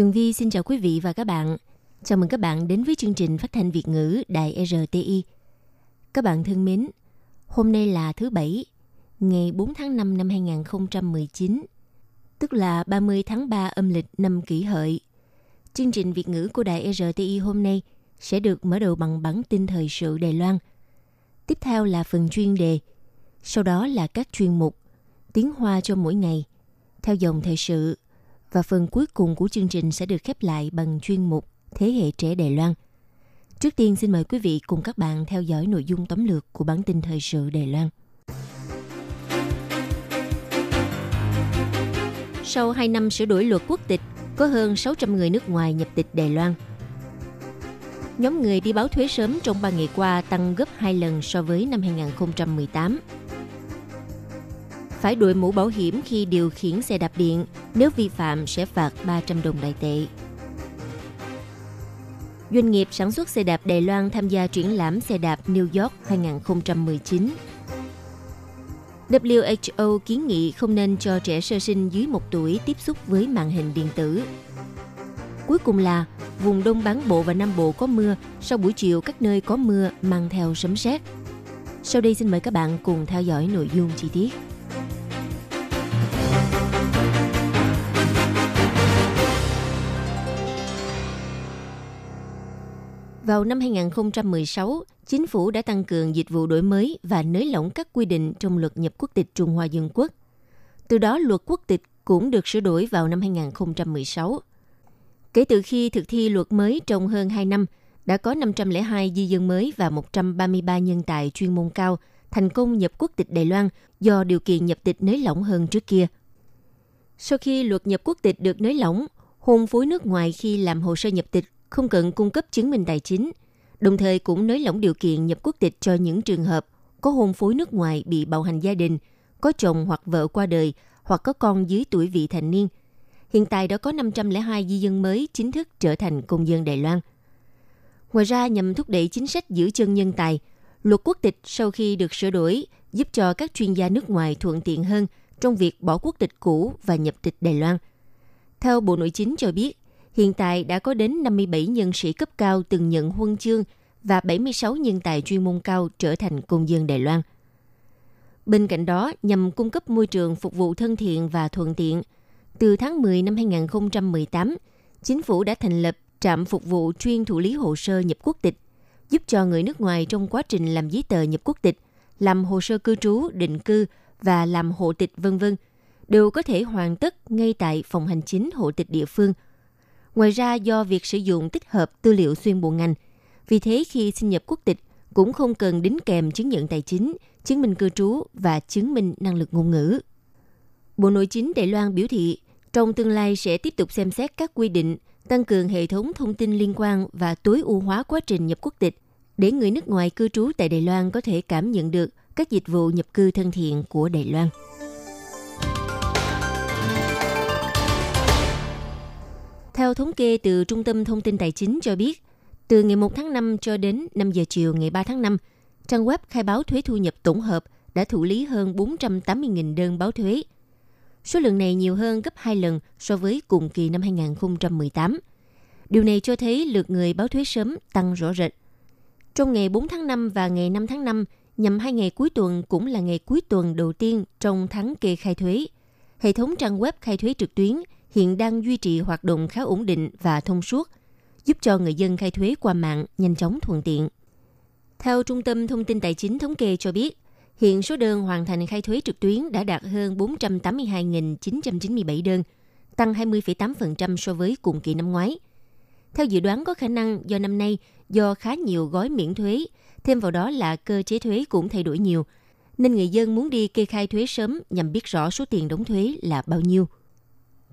Tường Vi xin chào quý vị và các bạn. Chào mừng các bạn đến với chương trình phát thanh Việt ngữ Đài RTI. Các bạn thân mến, hôm nay là thứ Bảy, ngày 4 tháng 5 năm 2019, tức là 30 tháng 3 âm lịch năm kỷ hợi. Chương trình Việt ngữ của Đài RTI hôm nay sẽ được mở đầu bằng bản tin thời sự Đài Loan. Tiếp theo là phần chuyên đề, sau đó là các chuyên mục, tiếng hoa cho mỗi ngày, theo dòng thời sự, và phần cuối cùng của chương trình sẽ được khép lại bằng chuyên mục Thế hệ trẻ Đài Loan. Trước tiên xin mời quý vị cùng các bạn theo dõi nội dung tóm lược của bản tin thời sự Đài Loan. Sau 2 năm sửa đổi luật quốc tịch, có hơn 600 người nước ngoài nhập tịch Đài Loan. Nhóm người đi báo thuế sớm trong 3 ngày qua tăng gấp 2 lần so với năm 2018. Phải đội mũ bảo hiểm khi điều khiển xe đạp điện, nếu vi phạm sẽ phạt 300 đồng đại tệ. Doanh nghiệp sản xuất xe đạp Đài Loan tham gia triển lãm xe đạp New York 2019. WHO kiến nghị không nên cho trẻ sơ sinh dưới 1 tuổi tiếp xúc với màn hình điện tử. Cuối cùng là vùng Đông Bán Bộ và Nam Bộ có mưa, sau buổi chiều các nơi có mưa mang theo sấm sét. Sau đây xin mời các bạn cùng theo dõi nội dung chi tiết. Vào năm 2016, chính phủ đã tăng cường dịch vụ đổi mới và nới lỏng các quy định trong luật nhập quốc tịch Trung Hoa Dân Quốc. Từ đó, luật quốc tịch cũng được sửa đổi vào năm 2016. Kể từ khi thực thi luật mới trong hơn 2 năm, đã có 502 di dân mới và 133 nhân tài chuyên môn cao thành công nhập quốc tịch Đài Loan do điều kiện nhập tịch nới lỏng hơn trước kia. Sau khi luật nhập quốc tịch được nới lỏng, hôn phối nước ngoài khi làm hồ sơ nhập tịch không cần cung cấp chứng minh tài chính, đồng thời cũng nới lỏng điều kiện nhập quốc tịch cho những trường hợp có hôn phối nước ngoài bị bạo hành gia đình, có chồng hoặc vợ qua đời hoặc có con dưới tuổi vị thành niên. Hiện tại đã có 502 di dân mới chính thức trở thành công dân Đài Loan. Ngoài ra, nhằm thúc đẩy chính sách giữ chân nhân tài, luật quốc tịch sau khi được sửa đổi giúp cho các chuyên gia nước ngoài thuận tiện hơn trong việc bỏ quốc tịch cũ và nhập tịch Đài Loan. Theo Bộ Nội chính cho biết, hiện tại đã có đến 57 nhân sĩ cấp cao từng nhận huân chương và 76 nhân tài chuyên môn cao trở thành công dân Đài Loan. Bên cạnh đó, nhằm cung cấp môi trường phục vụ thân thiện và thuận tiện, từ tháng 10 năm 2018, chính phủ đã thành lập trạm phục vụ chuyên thủ lý hồ sơ nhập quốc tịch, giúp cho người nước ngoài trong quá trình làm giấy tờ nhập quốc tịch, làm hồ sơ cư trú, định cư và làm hộ tịch vân vân đều có thể hoàn tất ngay tại phòng hành chính hộ tịch địa phương – Ngoài ra do việc sử dụng tích hợp tư liệu xuyên bộ ngành, vì thế khi xin nhập quốc tịch cũng không cần đính kèm chứng nhận tài chính, chứng minh cư trú và chứng minh năng lực ngôn ngữ. Bộ Nội chính Đài Loan biểu thị, trong tương lai sẽ tiếp tục xem xét các quy định tăng cường hệ thống thông tin liên quan và tối ưu hóa quá trình nhập quốc tịch để người nước ngoài cư trú tại Đài Loan có thể cảm nhận được các dịch vụ nhập cư thân thiện của Đài Loan. Theo thống kê từ Trung tâm Thông tin Tài chính cho biết, từ ngày 1 tháng 5 cho đến 5 giờ chiều ngày 3 tháng 5, trang web khai báo thuế thu nhập tổng hợp đã thụ lý hơn 480.000 đơn báo thuế. Số lượng này nhiều hơn gấp 2 lần so với cùng kỳ năm 2018. Điều này cho thấy lượt người báo thuế sớm tăng rõ rệt. Trong ngày 4 tháng 5 và ngày 5 tháng 5, nhằm hai ngày cuối tuần cũng là ngày cuối tuần đầu tiên trong tháng kê khai thuế. Hệ thống trang web khai thuế trực tuyến – hiện đang duy trì hoạt động khá ổn định và thông suốt, giúp cho người dân khai thuế qua mạng nhanh chóng thuận tiện. Theo Trung tâm Thông tin Tài chính Thống kê cho biết, hiện số đơn hoàn thành khai thuế trực tuyến đã đạt hơn 482.997 đơn, tăng 20,8% so với cùng kỳ năm ngoái. Theo dự đoán có khả năng do năm nay do khá nhiều gói miễn thuế, thêm vào đó là cơ chế thuế cũng thay đổi nhiều, nên người dân muốn đi kê khai thuế sớm nhằm biết rõ số tiền đóng thuế là bao nhiêu.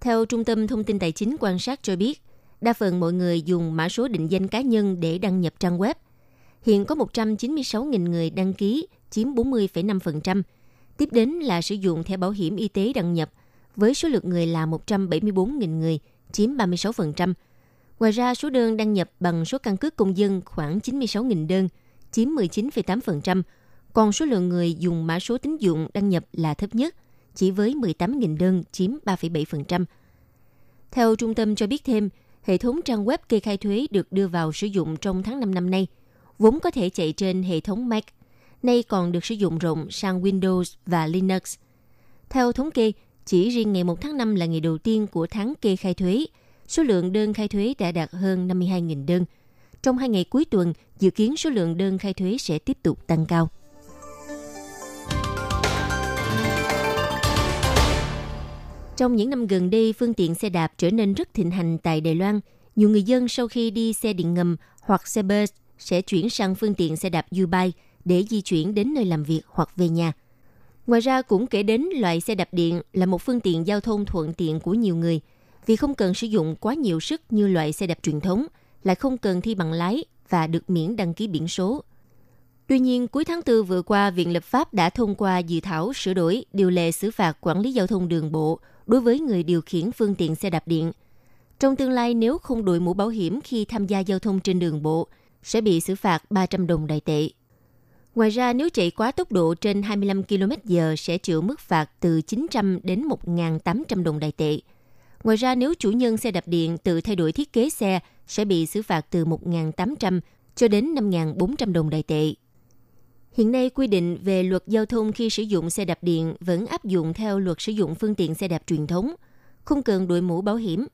Theo Trung tâm Thông tin Tài chính quan sát cho biết, đa phần mọi người dùng mã số định danh cá nhân để đăng nhập trang web. Hiện có 196.000 người đăng ký, chiếm 40,5%. Tiếp đến là sử dụng thẻ bảo hiểm y tế đăng nhập, với số lượng người là 174.000 người, chiếm 36%. Ngoài ra, số đơn đăng nhập bằng số căn cước công dân khoảng 96.000 đơn, chiếm 19,8%, còn số lượng người dùng mã số tín dụng đăng nhập là thấp nhất, chỉ với 18.000 đơn, chiếm 3,7%. Theo trung tâm cho biết thêm, hệ thống trang web kê khai thuế được đưa vào sử dụng trong tháng 5 năm nay, vốn có thể chạy trên hệ thống Mac, nay còn được sử dụng rộng sang Windows và Linux. Theo thống kê, chỉ riêng ngày 1 tháng 5 là ngày đầu tiên của tháng kê khai thuế, số lượng đơn khai thuế đã đạt hơn 52.000 đơn. Trong hai ngày cuối tuần, dự kiến số lượng đơn khai thuế sẽ tiếp tục tăng cao. Trong những năm gần đây, phương tiện xe đạp trở nên rất thịnh hành tại Đài Loan. Nhiều người dân sau khi đi xe điện ngầm hoặc xe bus sẽ chuyển sang phương tiện xe đạp U-Bike để di chuyển đến nơi làm việc hoặc về nhà. Ngoài ra cũng kể đến loại xe đạp điện là một phương tiện giao thông thuận tiện của nhiều người vì không cần sử dụng quá nhiều sức như loại xe đạp truyền thống, lại không cần thi bằng lái và được miễn đăng ký biển số. Tuy nhiên, cuối tháng 4 vừa qua, Viện Lập pháp đã thông qua dự thảo sửa đổi điều lệ xử phạt quản lý giao thông đường bộ đối với người điều khiển phương tiện xe đạp điện. Trong tương lai, nếu không đội mũ bảo hiểm khi tham gia giao thông trên đường bộ, sẽ bị xử phạt 300 đồng đại tệ. Ngoài ra, nếu chạy quá tốc độ trên 25 km/h sẽ chịu mức phạt từ 900 đến 1.800 đồng đại tệ. Ngoài ra, nếu chủ nhân xe đạp điện tự thay đổi thiết kế xe sẽ bị xử phạt từ 1.800 cho đến 5.400 đồng đại tệ. Hiện nay, quy định về luật giao thông khi sử dụng xe đạp điện vẫn áp dụng theo luật sử dụng phương tiện xe đạp truyền thống, không cần đội mũ bảo hiểm.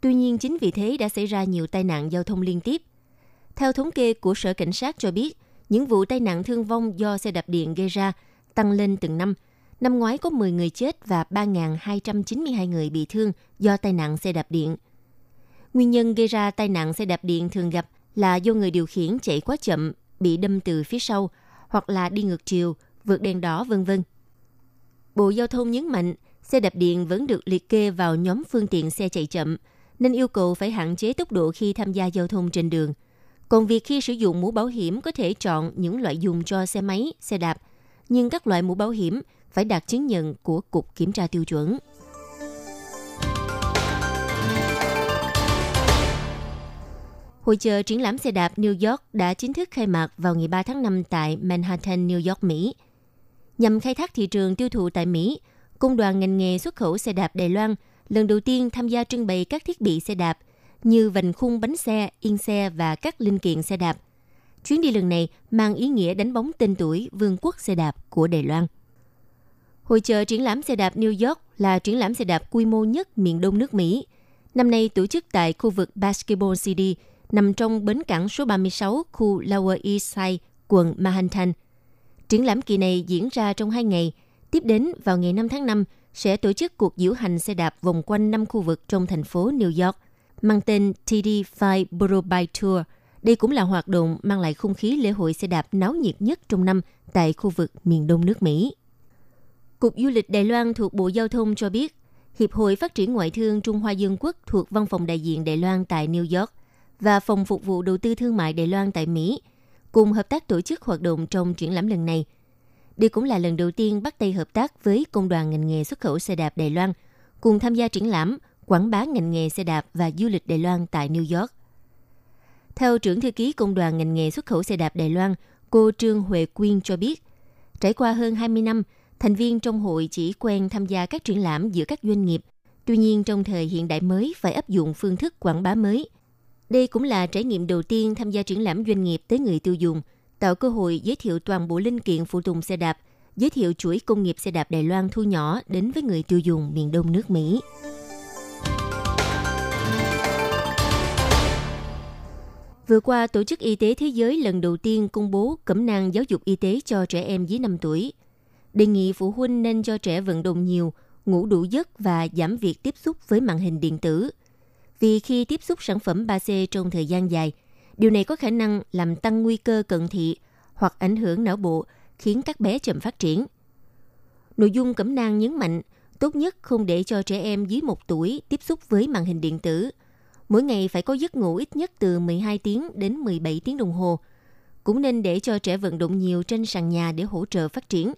Tuy nhiên, chính vì thế đã xảy ra nhiều tai nạn giao thông liên tiếp. Theo thống kê của Sở Cảnh sát cho biết, những vụ tai nạn thương vong do xe đạp điện gây ra tăng lên từng năm. Năm ngoái có 10 người chết và 3.292 người bị thương do tai nạn xe đạp điện. Nguyên nhân gây ra tai nạn xe đạp điện thường gặp là do người điều khiển chạy quá chậm, bị đâm từ phía sau hoặc là đi ngược chiều, vượt đèn đỏ vân vân. Bộ Giao thông nhấn mạnh, xe đạp điện vẫn được liệt kê vào nhóm phương tiện xe chạy chậm, nên yêu cầu phải hạn chế tốc độ khi tham gia giao thông trên đường. Còn việc khi sử dụng mũ bảo hiểm có thể chọn những loại dùng cho xe máy, xe đạp, nhưng các loại mũ bảo hiểm phải đạt chứng nhận của Cục Kiểm tra Tiêu chuẩn. Hội chợ triển lãm xe đạp New York đã chính thức khai mạc vào ngày 3 tháng 5 tại Manhattan, New York, Mỹ. Nhằm khai thác thị trường tiêu thụ tại Mỹ, Công đoàn ngành nghề xuất khẩu xe đạp Đài Loan lần đầu tiên tham gia trưng bày các thiết bị xe đạp như vành khung bánh xe, yên xe và các linh kiện xe đạp. Chuyến đi lần này mang ý nghĩa đánh bóng tên tuổi vương quốc xe đạp của Đài Loan. Hội chợ triển lãm xe đạp New York là triển lãm xe đạp quy mô nhất miền đông nước Mỹ. Năm nay tổ chức tại khu vực Basketball City – nằm trong bến cảng số 36 khu Lower East Side, quận Manhattan. Triển lãm kỳ này diễn ra trong hai ngày. Tiếp đến vào ngày 5 tháng 5 sẽ tổ chức cuộc diễu hành xe đạp vòng quanh năm khu vực trong thành phố New York, mang tên TD5 Borough Bike Tour. Đây cũng là hoạt động mang lại không khí lễ hội xe đạp náo nhiệt nhất trong năm tại khu vực miền đông nước Mỹ. Cục Du lịch Đài Loan thuộc Bộ Giao thông cho biết, Hiệp hội Phát triển Ngoại thương Trung Hoa Dương Quốc thuộc Văn phòng đại diện Đài Loan tại New York và Phòng Phục vụ Đầu tư Thương mại Đài Loan tại Mỹ cùng hợp tác tổ chức hoạt động trong triển lãm lần này. Đây cũng là lần đầu tiên bắt tay hợp tác với Công đoàn ngành nghề xuất khẩu xe đạp Đài Loan cùng tham gia triển lãm quảng bá ngành nghề xe đạp và du lịch Đài Loan tại New York. Theo trưởng thư ký Công đoàn ngành nghề xuất khẩu xe đạp Đài Loan, cô Trương Huệ Quyên cho biết, trải qua hơn 20 năm, thành viên trong hội chỉ quen tham gia các triển lãm giữa các doanh nghiệp. Tuy nhiên, trong thời hiện đại mới phải áp dụng phương thức quảng bá mới – đây cũng là trải nghiệm đầu tiên tham gia triển lãm doanh nghiệp tới người tiêu dùng, tạo cơ hội giới thiệu toàn bộ linh kiện phụ tùng xe đạp, giới thiệu chuỗi công nghiệp xe đạp Đài Loan thu nhỏ đến với người tiêu dùng miền đông nước Mỹ. Vừa qua, Tổ chức Y tế Thế giới lần đầu tiên công bố cẩm nang giáo dục y tế cho trẻ em dưới 5 tuổi. Đề nghị phụ huynh nên cho trẻ vận động nhiều, ngủ đủ giấc và giảm việc tiếp xúc với màn hình điện tử – vì khi tiếp xúc sản phẩm 3C trong thời gian dài, điều này có khả năng làm tăng nguy cơ cận thị hoặc ảnh hưởng não bộ, khiến các bé chậm phát triển. Nội dung cẩm nang nhấn mạnh, Tốt nhất không để cho trẻ em dưới 1 tuổi tiếp xúc với màn hình điện tử. Mỗi ngày phải có giấc ngủ ít nhất từ 12 tiếng đến 17 tiếng đồng hồ. Cũng nên để cho trẻ vận động nhiều trên sàn nhà để hỗ trợ phát triển.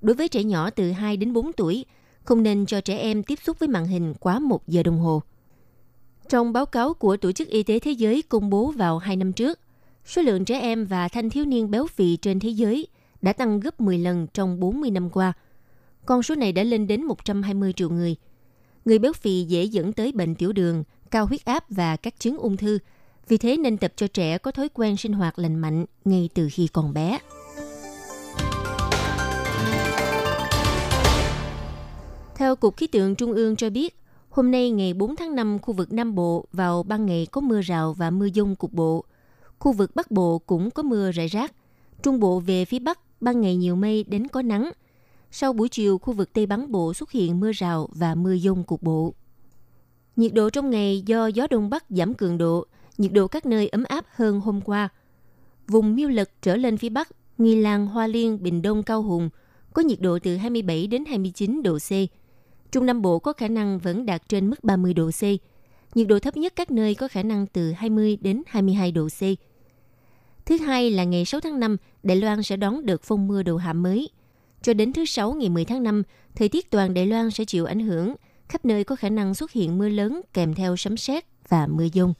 Đối với trẻ nhỏ từ 2 đến 4 tuổi, không nên cho trẻ em tiếp xúc với màn hình quá 1 giờ đồng hồ. Trong báo cáo của Tổ chức Y tế Thế giới công bố vào 2 năm trước, số lượng trẻ em và thanh thiếu niên béo phì trên thế giới đã tăng gấp 10 lần trong 40 năm qua. Con số này đã lên đến 120 triệu người. Người béo phì dễ dẫn tới bệnh tiểu đường, cao huyết áp và các chứng ung thư. Vì thế nên tập cho trẻ có thói quen sinh hoạt lành mạnh ngay từ khi còn bé. Theo Cục Khí tượng Trung ương cho biết, hôm nay ngày 4 tháng 5, khu vực Nam Bộ vào ban ngày có mưa rào và mưa dông cục bộ. Khu vực Bắc Bộ cũng có mưa rải rác. Trung Bộ về phía Bắc, ban ngày nhiều mây đến có nắng. Sau buổi chiều, khu vực Tây Bắc Bộ xuất hiện mưa rào và mưa dông cục bộ. Nhiệt độ trong ngày do gió Đông Bắc giảm cường độ, nhiệt độ các nơi ấm áp hơn hôm qua. Vùng miêu lực trở lên phía Bắc, Nghi Lan, Hoa Liên, Bình Đông, Cao Hùng có nhiệt độ từ 27 đến 29 độ C. Trung Nam Bộ có khả năng vẫn đạt trên mức 30 độ C. Nhiệt độ thấp nhất các nơi có khả năng từ 20 đến 22 độ C. Thứ hai là ngày 6 tháng 5, Đài Loan sẽ đón được phong mưa đầu hạ mới. Cho đến thứ Sáu ngày 10 tháng 5, thời tiết toàn Đài Loan sẽ chịu ảnh hưởng. Khắp nơi có khả năng xuất hiện mưa lớn kèm theo sấm sét và mưa dông.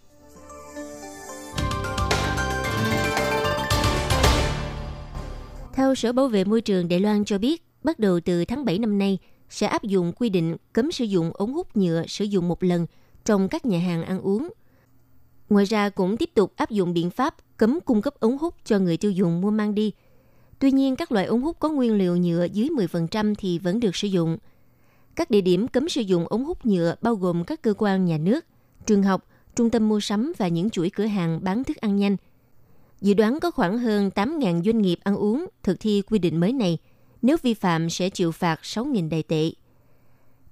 Theo Sở Bảo vệ Môi trường Đài Loan cho biết, bắt đầu từ tháng 7 năm nay, sẽ áp dụng quy định cấm sử dụng ống hút nhựa sử dụng một lần trong các nhà hàng ăn uống. Ngoài ra cũng tiếp tục áp dụng biện pháp cấm cung cấp ống hút cho người tiêu dùng mua mang đi. Tuy nhiên, các loại ống hút có nguyên liệu nhựa dưới 10% thì vẫn được sử dụng. Các địa điểm cấm sử dụng ống hút nhựa bao gồm các cơ quan nhà nước, trường học, trung tâm mua sắm và những chuỗi cửa hàng bán thức ăn nhanh. Dự đoán có khoảng hơn 8.000 doanh nghiệp ăn uống thực thi quy định mới này – nếu vi phạm sẽ chịu phạt 6.000 đại tệ.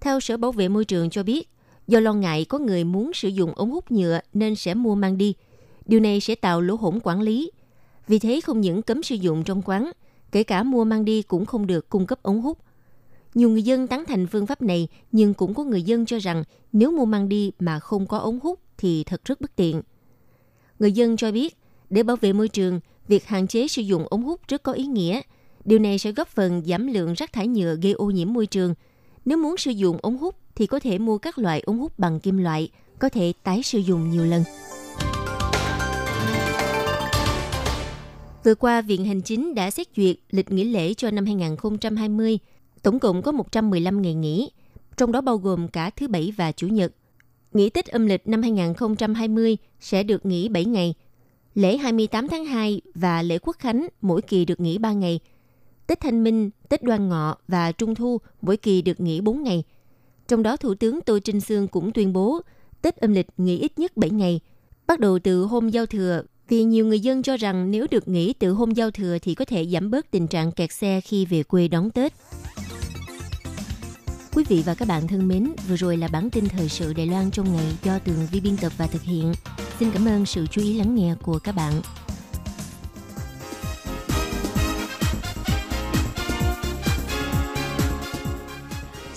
Theo Sở Bảo vệ Môi trường cho biết, do lo ngại có người muốn sử dụng ống hút nhựa nên sẽ mua mang đi. Điều này sẽ tạo lỗ hổng quản lý. Vì thế không những cấm sử dụng trong quán, kể cả mua mang đi cũng không được cung cấp ống hút. Nhiều người dân tán thành phương pháp này, nhưng cũng có người dân cho rằng nếu mua mang đi mà không có ống hút thì thật rất bất tiện. Người dân cho biết, để bảo vệ môi trường, việc hạn chế sử dụng ống hút rất có ý nghĩa – Điều này sẽ góp phần giảm lượng rác thải nhựa gây ô nhiễm môi trường. Nếu muốn sử dụng ống hút thì có thể mua các loại ống hút bằng kim loại, có thể tái sử dụng nhiều lần. Vừa qua, Viện Hành Chính đã xét duyệt lịch nghỉ lễ cho năm 2020. Tổng cộng có 115 ngày nghỉ, trong đó bao gồm cả thứ Bảy và Chủ nhật. Nghỉ Tết âm lịch năm 2020 sẽ được nghỉ 7 ngày. Lễ 28 tháng 2 và lễ Quốc Khánh mỗi kỳ được nghỉ 3 ngày – Tết Thanh Minh, Tết Đoan Ngọ và Trung Thu mỗi kỳ được nghỉ 4 ngày. Trong đó Thủ tướng Tô Trinh Sương cũng tuyên bố Tết âm lịch nghỉ ít nhất 7 ngày, bắt đầu từ hôm giao thừa vì nhiều người dân cho rằng nếu được nghỉ từ hôm giao thừa thì có thể giảm bớt tình trạng kẹt xe khi về quê đón Tết. Quý vị và các bạn thân mến, vừa rồi là bản tin thời sự Đài Loan trong ngày do Tường Vi biên tập và thực hiện. Xin cảm ơn sự chú ý lắng nghe của các bạn.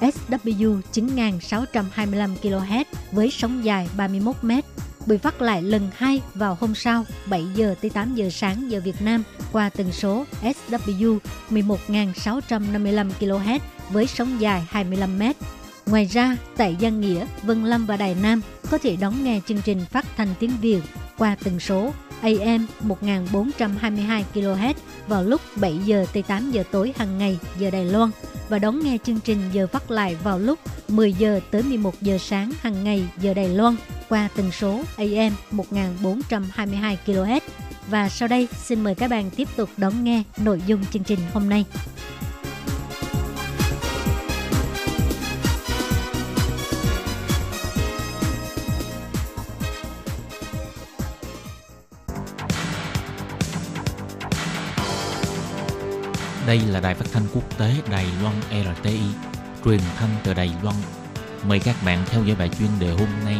SW 9625 kHz với sóng dài 31 m. bị phát lại lần 2 vào hôm sau 7 giờ tới 8 giờ sáng giờ Việt Nam qua tần số SW 11655 kHz với sóng dài 25 m. Ngoài ra, tại Giang Nghĩa, Vân Lâm và Đài Nam có thể đón nghe chương trình phát thanh tiếng Việt qua tần số AM 1422 kHz vào lúc 7 giờ tới 8 giờ tối hàng ngày giờ Đài Loan và đón nghe chương trình giờ phát lại vào lúc 10 giờ tới 11 giờ sáng hàng ngày giờ Đài Loan qua tần số AM 1422 kHz. Và sau đây, xin mời các bạn tiếp tục đón nghe nội dung chương trình hôm nay. Đây là đài phát thanh quốc tế Đài Loan RTI, truyền thanh từ Đài Loan. Mời các bạn theo dõi bài chuyên đề hôm nay.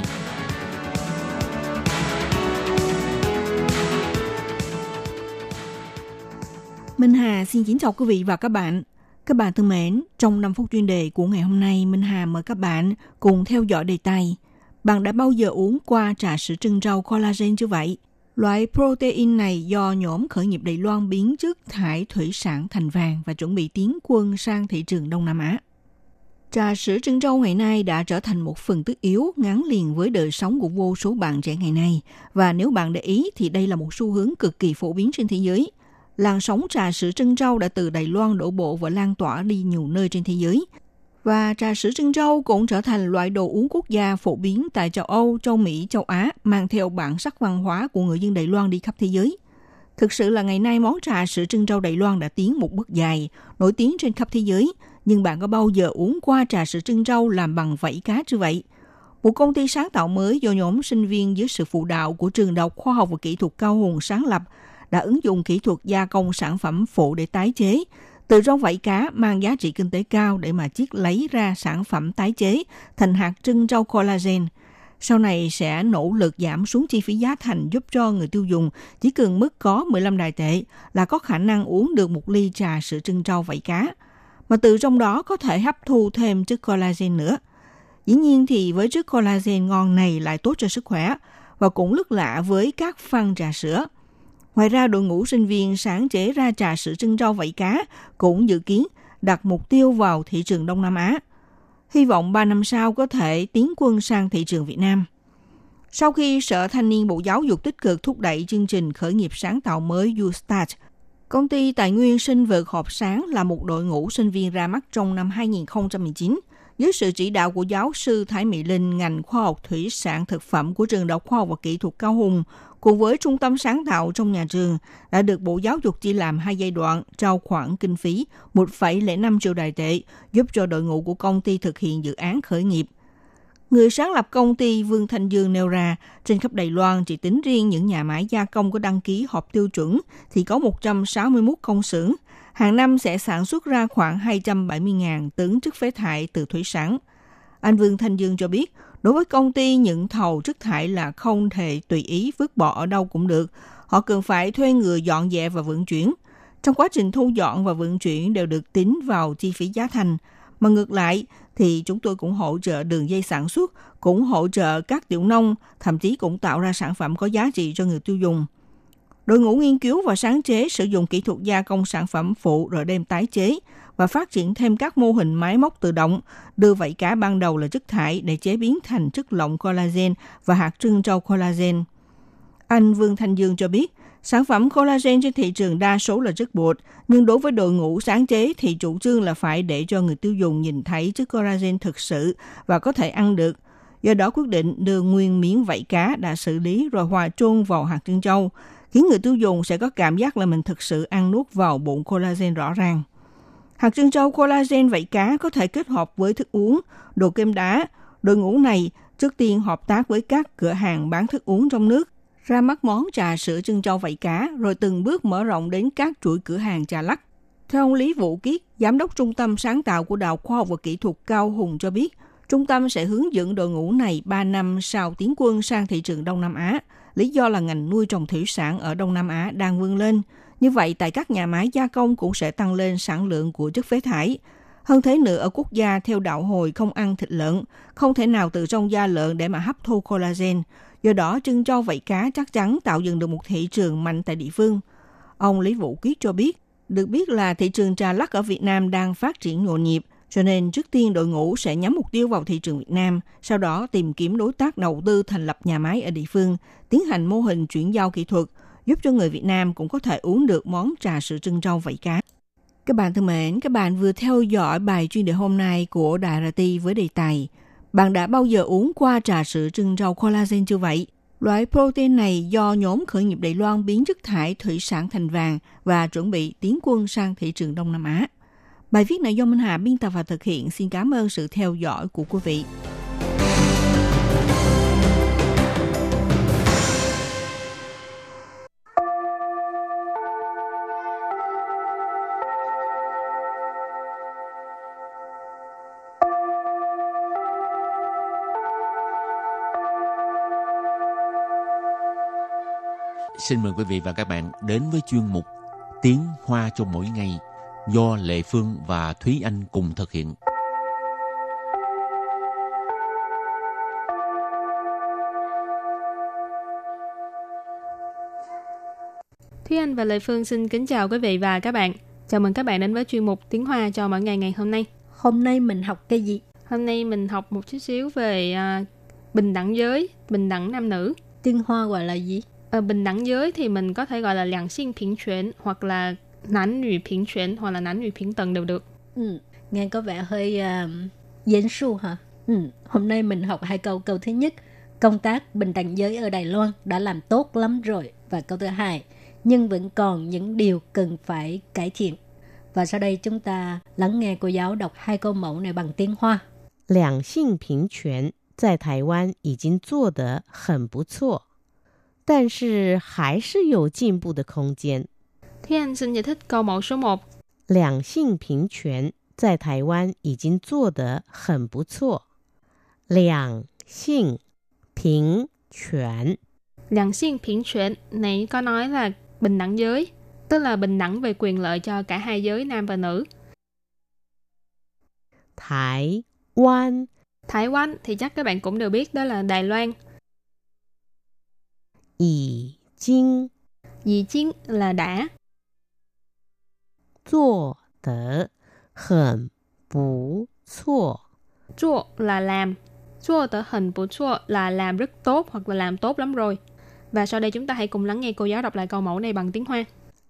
Minh Hà xin kính chào quý vị và các bạn. Các bạn thân mến, trong 5 phút chuyên đề của ngày hôm nay, Minh Hà mời các bạn cùng theo dõi đề tài. Bạn đã bao giờ uống qua trà sữa trân rau collagen chưa vậy? Loại protein này do nhóm khởi nghiệp Đài Loan biến chất thải thủy sản thành vàng và chuẩn bị tiến quân sang thị trường Đông Nam Á. Trà sữa trân châu ngày nay đã trở thành một phần tất yếu ngắn liền với đời sống của vô số bạn trẻ ngày nay. Và nếu bạn để ý thì đây là một xu hướng cực kỳ phổ biến trên thế giới. Làn sóng trà sữa trân châu đã từ Đài Loan đổ bộ và lan tỏa đi nhiều nơi trên thế giới. Và trà sữa trân châu cũng trở thành loại đồ uống quốc gia phổ biến tại châu Âu, châu Mỹ, châu Á, mang theo bản sắc văn hóa của người dân Đài Loan đi khắp thế giới. Thực sự là ngày nay món trà sữa trân châu Đài Loan đã tiến một bước dài, nổi tiếng trên khắp thế giới. Nhưng bạn có bao giờ uống qua trà sữa trân châu làm bằng vảy cá chưa vậy? Một công ty sáng tạo mới do nhóm sinh viên dưới sự phụ đạo của trường Đại học Khoa học và Kỹ thuật Cao Hùng sáng lập đã ứng dụng kỹ thuật gia công sản phẩm phụ để tái chế, từ rong vảy cá mang giá trị kinh tế cao để mà chiết lấy ra sản phẩm tái chế thành hạt trưng rau collagen. Sau này sẽ nỗ lực giảm xuống chi phí giá thành giúp cho người tiêu dùng chỉ cần mức có 15 đài tệ là có khả năng uống được một ly trà sữa trưng rau vảy cá. Mà từ trong đó có thể hấp thu thêm chất collagen nữa. Dĩ nhiên thì với chất collagen ngon này lại tốt cho sức khỏe và cũng lức lạ với các phân trà sữa – Ngoài ra, đội ngũ sinh viên sáng chế ra trà sữa trưng rau vảy cá cũng dự kiến đặt mục tiêu vào thị trường Đông Nam Á. Hy vọng 3 năm sau có thể tiến quân sang thị trường Việt Nam. Sau khi Sở Thanh niên Bộ Giáo dục tích cực thúc đẩy chương trình khởi nghiệp sáng tạo mới YouStart, công ty tài nguyên sinh vật hộp sáng là một đội ngũ sinh viên ra mắt trong năm 2019 dưới sự chỉ đạo của giáo sư Thái Mỹ Linh ngành khoa học thủy sản thực phẩm của trường Đại học Khoa học và Kỹ thuật Cao Hùng cùng với trung tâm sáng tạo trong nhà trường đã được Bộ Giáo dục chia làm hai giai đoạn trao khoản kinh phí 1,05 triệu đài tệ giúp cho đội ngũ của công ty thực hiện dự án khởi nghiệp. Người sáng lập công ty Vương Thanh Dương nêu ra, trên khắp Đài Loan chỉ tính riêng những nhà máy gia công có đăng ký họp tiêu chuẩn thì có 161 công xưởng, hàng năm sẽ sản xuất ra khoảng 270.000 tấn chất phế thải từ thủy sản. Anh Vương Thanh Dương cho biết, Đối với công ty nhận thầu chất thải là không thể tùy ý vứt bỏ ở đâu cũng được. Họ cần phải thuê người dọn dẹp và vận chuyển. Trong quá trình thu dọn và vận chuyển đều được tính vào chi phí giá thành. Mà ngược lại thì chúng tôi cũng hỗ trợ đường dây sản xuất, cũng hỗ trợ các tiểu nông, thậm chí cũng tạo ra sản phẩm có giá trị cho người tiêu dùng. Đội ngũ nghiên cứu và sáng chế sử dụng kỹ thuật gia công sản phẩm phụ rồi đem tái chế và phát triển thêm các mô hình máy móc tự động, đưa vảy cá ban đầu là chất thải để chế biến thành chất lỏng collagen và hạt trưng trâu collagen. Anh Vương Thanh Dương cho biết, sản phẩm collagen trên thị trường đa số là chất bột, nhưng đối với đội ngũ sáng chế thì chủ trương là phải để cho người tiêu dùng nhìn thấy chất collagen thực sự và có thể ăn được. Do đó quyết định đưa nguyên miếng vảy cá đã xử lý rồi hòa trôn vào hạt trân châu, khiến người tiêu dùng sẽ có cảm giác là mình thực sự ăn nuốt vào bụng collagen rõ ràng. Hạt trân châu collagen vảy cá có thể kết hợp với thức uống, đồ kem đá. Đội ngũ này trước tiên hợp tác với các cửa hàng bán thức uống trong nước, ra mắt món trà sữa trân châu vảy cá, rồi từng bước mở rộng đến các chuỗi cửa hàng trà lắc. Theo ông Lý Vũ Kiết, Giám đốc Trung tâm Sáng tạo của Đạo Khoa học và Kỹ thuật Cao Hùng cho biết, trung tâm sẽ hướng dẫn đội ngũ này 3 năm sau tiến quân sang thị trường Đông Nam Á. Lý do là ngành nuôi trồng thủy sản ở Đông Nam Á đang vươn lên – như vậy, tại các nhà máy gia công cũng sẽ tăng lên sản lượng của chất phế thải. Hơn thế nữa, ở quốc gia theo đạo hồi không ăn thịt lợn, không thể nào từ trong da lợn để mà hấp thu collagen. Do đó, trưng cho vảy cá chắc chắn tạo dựng được một thị trường mạnh tại địa phương. Ông Lý Vũ Kiết cho biết, được biết là thị trường trà lắc ở Việt Nam đang phát triển nhộn nhịp, cho nên trước tiên đội ngũ sẽ nhắm mục tiêu vào thị trường Việt Nam, sau đó tìm kiếm đối tác đầu tư thành lập nhà máy ở địa phương, tiến hành mô hình chuyển giao kỹ thuật – giúp cho người Việt Nam cũng có thể uống được món trà sữa trân rau vảy cá. Các bạn thân mến, các bạn vừa theo dõi bài chuyên đề hôm nay của Đài RT với đề tài Bạn đã bao giờ uống qua trà sữa trân rau collagen chưa vậy? Loại protein này do nhóm khởi nghiệp Đài Loan biến chất thải thủy sản thành vàng và chuẩn bị tiến quân sang thị trường Đông Nam Á. Bài viết này do Minh Hà biên tập và thực hiện. Xin cảm ơn sự theo dõi của quý vị. Xin mời quý vị và các bạn đến với chuyên mục Tiếng Hoa cho mỗi ngày do Lệ Phương và Thúy Anh cùng thực hiện. Thúy Anh và Lệ Phương xin kính chào quý vị và các bạn. Chào mừng các bạn đến với chuyên mục Tiếng Hoa cho mỗi ngày ngày hôm nay. Hôm nay mình học cái gì? Hôm nay mình học một chút xíu về à, bình đẳng giới, bình đẳng nam nữ. Tiếng Hoa gọi là gì? À, bình đẳng giới thì mình có thể gọi là lạng sinh bình chuyển hoặc là 男女平权 hoặc là 男女平等đều được. Ừ, nghe có vẻ hơi uh,严su hả? Ừ, hôm nay mình học hai câu. Câu thứ nhất, công tác bình đẳng giới ở Đài Loan đã làm tốt lắm rồi. Và câu thứ hai, nhưng vẫn còn những điều cần phải cải thiện. Và sau đây chúng ta lắng nghe cô giáo đọc hai câu mẫu này bằng tiếng Hoa. 两性平权在台湾已经做得很不错，但是还是有进步的空间。 Thúy Anh xin giải thích câu mẫu số 1. 两性平权在台湾已经做得很不错。两性平权 两性平权này có nói là bình đẳng giới, tức là bình đẳng về quyền lợi cho cả hai giới nam và nữ. 台湾 Thái Quan thì chắc các bạn cũng đều biết đó là Đài Loan. 已经 Dì chiến là đã, 做得很不错。 chua là làm, chua tờ hình của chua là làm rất tốt hoặc là làm tốt lắm rồi. Và sau đây chúng ta hãy cùng lắng nghe cô giáo đọc lại câu mẫu này bằng tiếng Hoa.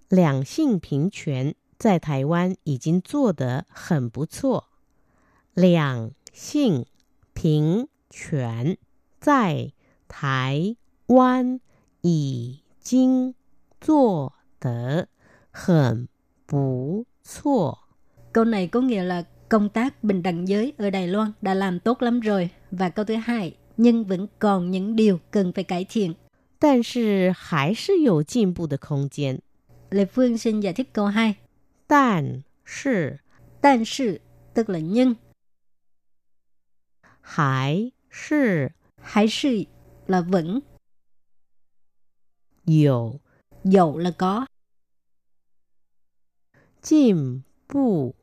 两性平权在台湾已经做得很不错。两性平权在台湾已经做得很 不错。 Câu này có nghĩa là công tác bình đẳng giới ở Đài Loan đã làm tốt lắm rồi. Và câu thứ hai, nhưng vẫn còn những điều cần phải cải thiện. 但是还是有进步的空间。 Lê Phương xin giải thích câu 2. 但是 但是 tức là nhưng, 还是 hay sự là vẫn, 有 dẫu là có, 进步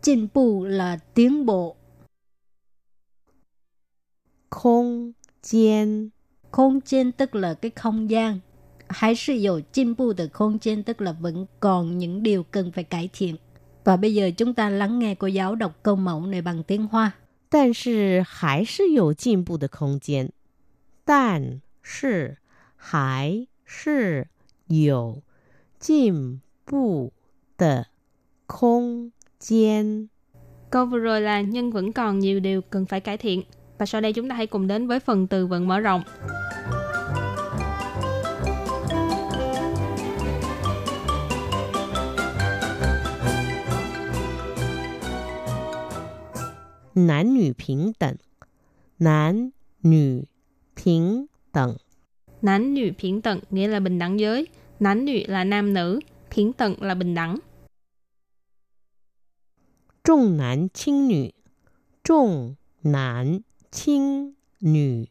进步 là tiến bộ, 空间。 không gian tức là cái không gian. Hay sự dầu进步的không gian tức là vẫn còn những điều cần phải cải thiện. Và bây giờ chúng ta lắng nghe cô giáo đọc câu mẫu này bằng tiếng Hoa. 但是还是有进步的空间。但是还是有进步的空间。 không gian. Câu vừa rồi là nhưng vẫn còn nhiều điều cần phải cải thiện. Và sau đây chúng ta hãy cùng đến với phần từ vựng mở rộng. Nam nữ bình đẳng. Nam nữ bình đẳng. Nam nữ bình đẳng nghĩa là bình đẳng giới. Nam nữ là nam nữ, bình đẳng là bình đẳng. 重男轻女，重男轻女，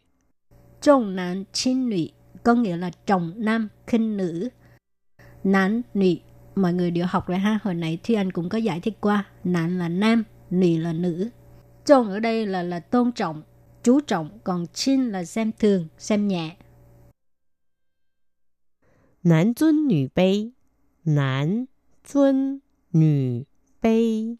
Trọng nam chín nữ có nghĩa là trọng nam khinh nữ. Nam nữ mọi người đều học rồi ha. Hồi nãy Thi Anh cũng có giải thích qua. Nam là nam, nữ là nữ. Trọng ở đây là là tôn trọng, chú trọng. Còn chín là xem thường, xem nhẹ. 男尊女卑，男尊女卑。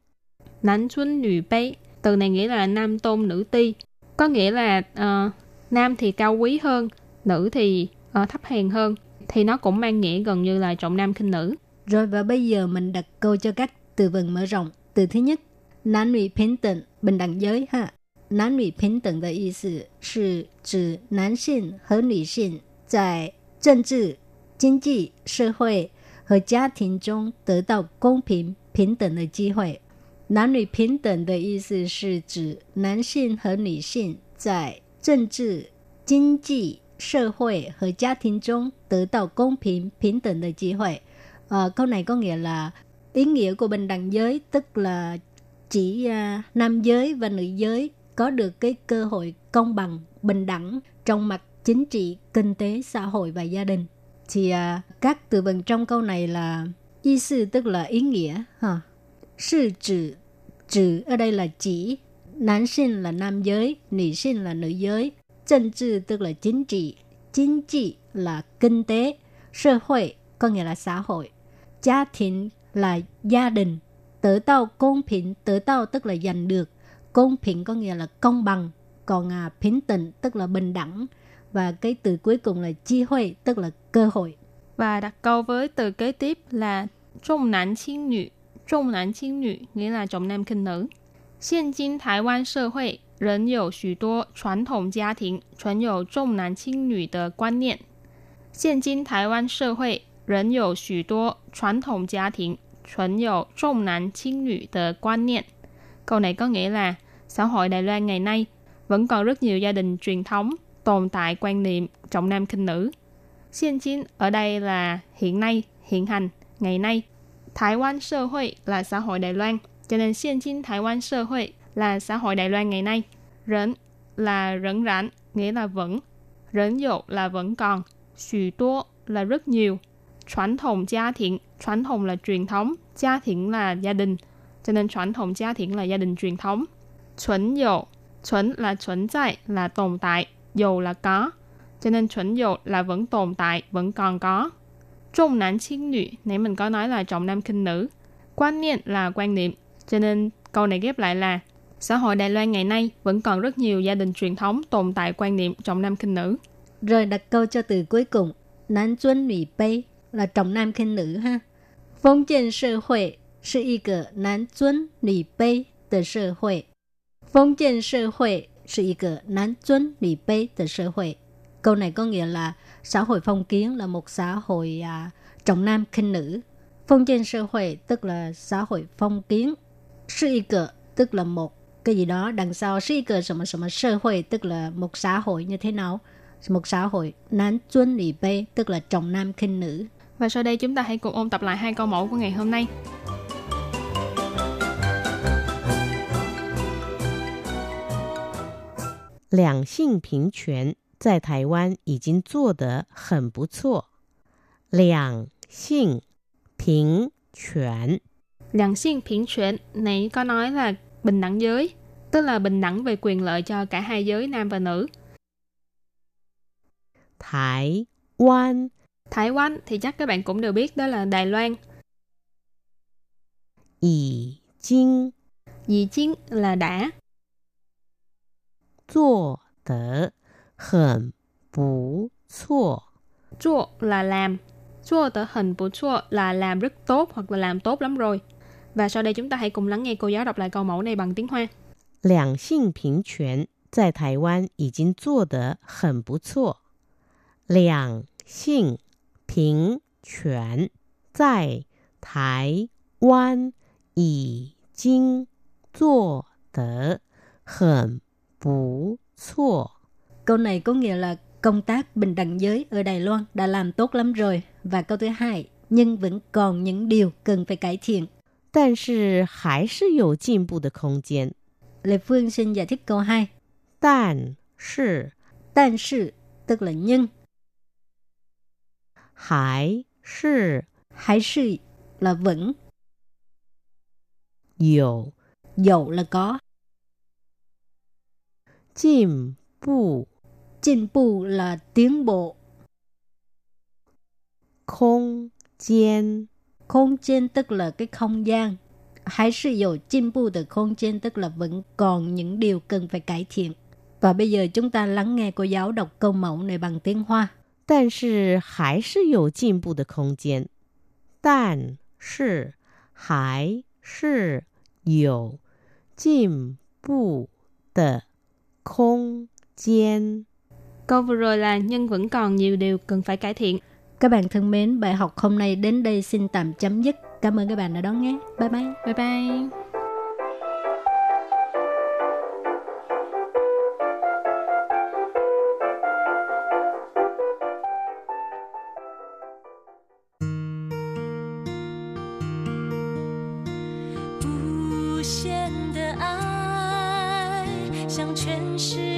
Nánh xuân nữ bấy. Từ này nghĩa là nam tôn nữ ti. Có nghĩa là ờ, nam thì cao quý hơn, nữ thì ờ, thấp hèn hơn. Thì nó cũng mang nghĩa gần như là trọng nam khinh nữ. Rồi và bây giờ mình đặt câu cho các từ vựng mở rộng. Từ thứ nhất, nam nữ bình等, bình đẳng giới ha. Nam nữ bình等的意思是指男性和女性在政治、经济、社会和家庭中得到公平平等的机会。 男女平等的意思是指男性和女性在政治、经济、社会和家庭中得到公平平等的机会。 Ờ, câu này có nghĩa là ý nghĩa của bình đẳng giới tức là chỉ à, nam giới và nữ giới có được cái cơ hội công bằng, bình đẳng trong mặt chính trị, kinh tế, xã hội và gia đình. thì à, các từ vựng trong câu này là ý sư tức là ý nghĩa ha. Sư trừ, trừ ở đây là chỉ, nam sinh là nam giới, nữ sinh là nữ giới. Chân trị tức là chính trị, chính trị là kinh tế, xã hội có nghĩa là xã hội, gia đình là gia đình, tự tao công bình, tự tao tức là giành được, công bình có nghĩa là công bằng, còn à, bình tĩnh tức là bình đẳng. Và cái từ cuối cùng là chi huệ tức là cơ hội. Và đặt câu với từ kế tiếp là trọng nam 轻女trọng nam轻女 nghĩa là trọng nam khinh nữ. Hiện 今台湾社会仍有许多传统家庭存有重男轻女的观念。现今台湾社会仍有许多传统家庭存有重男轻女的观念。Câu này có nghĩa là xã hội Đài Loan ngày nay vẫn còn rất nhiều gia đình truyền thống tồn tại quan niệm trọng nam khinh nữ. Hiện chính ở đây là hiện nay, hiện hành, ngày nay. Thái xã hội là xã hội Đài Loan, cho nên hiện chính Thái Quan xã hội là xã hội Đài Loan ngày nay. Rẫn là rẫn rãn, nghĩa là vẫn. Rẫn dụ là vẫn còn. Xù tố là rất nhiều. Truyền thống gia đình, truyền thống là truyền thống, gia đình là gia đình. Cho nên truyền thống gia đình là gia đình truyền thống. Chuẩn dụ, chuẩn là chuẩn tại, là tồn tại, dầu là có. Cho nên chuẩn dụ là vẫn tồn tại, vẫn còn có. Trọng nam轻女, nãy mình có nói là trọng nam khinh nữ. Quan niệm là quan niệm. Cho nên câu này ghép lại là Xã hội Đài Loan ngày nay vẫn còn rất nhiều gia đình truyền thống tồn tại quan niệm trọng nam khinh nữ. Rồi đặt câu cho từ cuối cùng, nam tuân nữ bê là trọng nam khinh nữ ha. Phong kiến xã hội 是一个男尊女卑的社会。封建社会是一个男尊女卑的社会。Câu này có nghĩa là xã hội phong kiến là một xã hội à, trọng nam khinh nữ. Phong kiến xã hội tức là xã hội phong kiến. Sư y cờ tức là một cái gì đó đằng sau sư y cờ什么什么社会 tức là một xã hội như thế nào. Một xã hội nam tuân nữ bê tức là trọng nam khinh nữ. Và sau đây chúng ta hãy cùng ôn tập lại hai câu mẫu của ngày hôm nay. 两性平权 在台湾已经做得很不错。两性平权， 两性平权 này có nói là bình đẳng giới, tức là bình đẳng về quyền lợi cho cả hai giới nam và nữ. 台湾 Thái Quan thì chắc các bạn cũng đều biết đó là Đài Loan. 已经 Dì chiến là đã, 做得 很不错。 chua là làm, chua tờ hình của chua là làm rất tốt hoặc là làm tốt lắm rồi. Và sau đây chúng ta hãy cùng lắng nghe cô giáo đọc lại câu mẫu này bằng tiếng Hoa. 两性平权在台湾已经做得很不错。两性平权在台湾已经做得很不错。 Câu này có nghĩa là công tác bình đẳng giới ở Đài Loan đã làm tốt lắm rồi. Và câu thứ hai, nhưng vẫn còn những điều cần phải cải thiện. 但是还是有进步的空间。 Lê Phương xin giải thích câu 2. 但是 但是 tức là nhưng, 还是 hay sự là vẫn, 有 dầu là có, 进步 进步là tiến bộ, 空间。 không gian tức là cái không gian. Hay sự dầu进步的không gian tức là vẫn còn những điều cần phải cải thiện. Và bây giờ chúng ta lắng nghe cô giáo đọc câu mẫu này bằng tiếng Hoa. 但是还是有进步的空间。但是还是有进步的空间。 Câu vừa rồi là nhưng vẫn còn nhiều điều cần phải cải thiện. Các bạn thân mến, bài học hôm nay đến đây xin tạm chấm dứt. Cảm ơn các bạn đã đón nghe. Bye bye. Bye bye. Hãy subscribe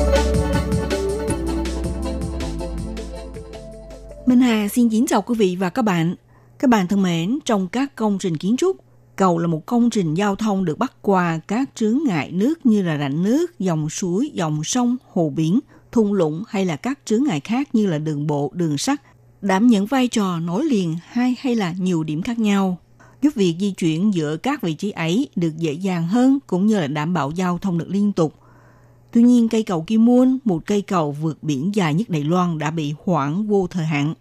Xin kính chào quý vị và các bạn. Các bạn thân mến, trong các công trình kiến trúc, cầu là một công trình giao thông được bắt qua các chướng ngại nước như là rãnh nước, dòng suối, dòng sông, hồ biển, thung lũng hay là các chướng ngại khác như là đường bộ, đường sắt, đảm nhận vai trò nối liền hai hay là nhiều điểm khác nhau, giúp việc di chuyển giữa các vị trí ấy được dễ dàng hơn cũng như là đảm bảo giao thông được liên tục. Tuy nhiên, cây cầu Kim Môn, một cây cầu vượt biển dài nhất Đài Loan đã bị hoãn vô thời hạn.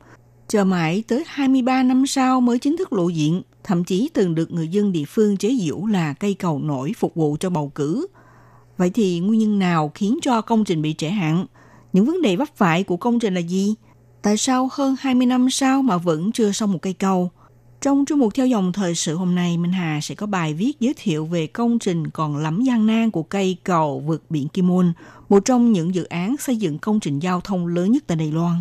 Chờ mãi tới 23 năm sau mới chính thức lộ diện, thậm chí từng được người dân địa phương chế giễu là cây cầu nổi phục vụ cho bầu cử. Vậy thì nguyên nhân nào khiến cho công trình bị trễ hạn? Những vấn đề vấp phải của công trình là gì? Tại sao hơn 20 năm sau mà vẫn chưa xong một cây cầu? Trong chương mục theo dòng thời sự hôm nay, Minh Hà sẽ có bài viết giới thiệu về công trình còn lắm gian nan của cây cầu vượt biển Kim Môn, một trong những dự án xây dựng công trình giao thông lớn nhất tại Đài Loan.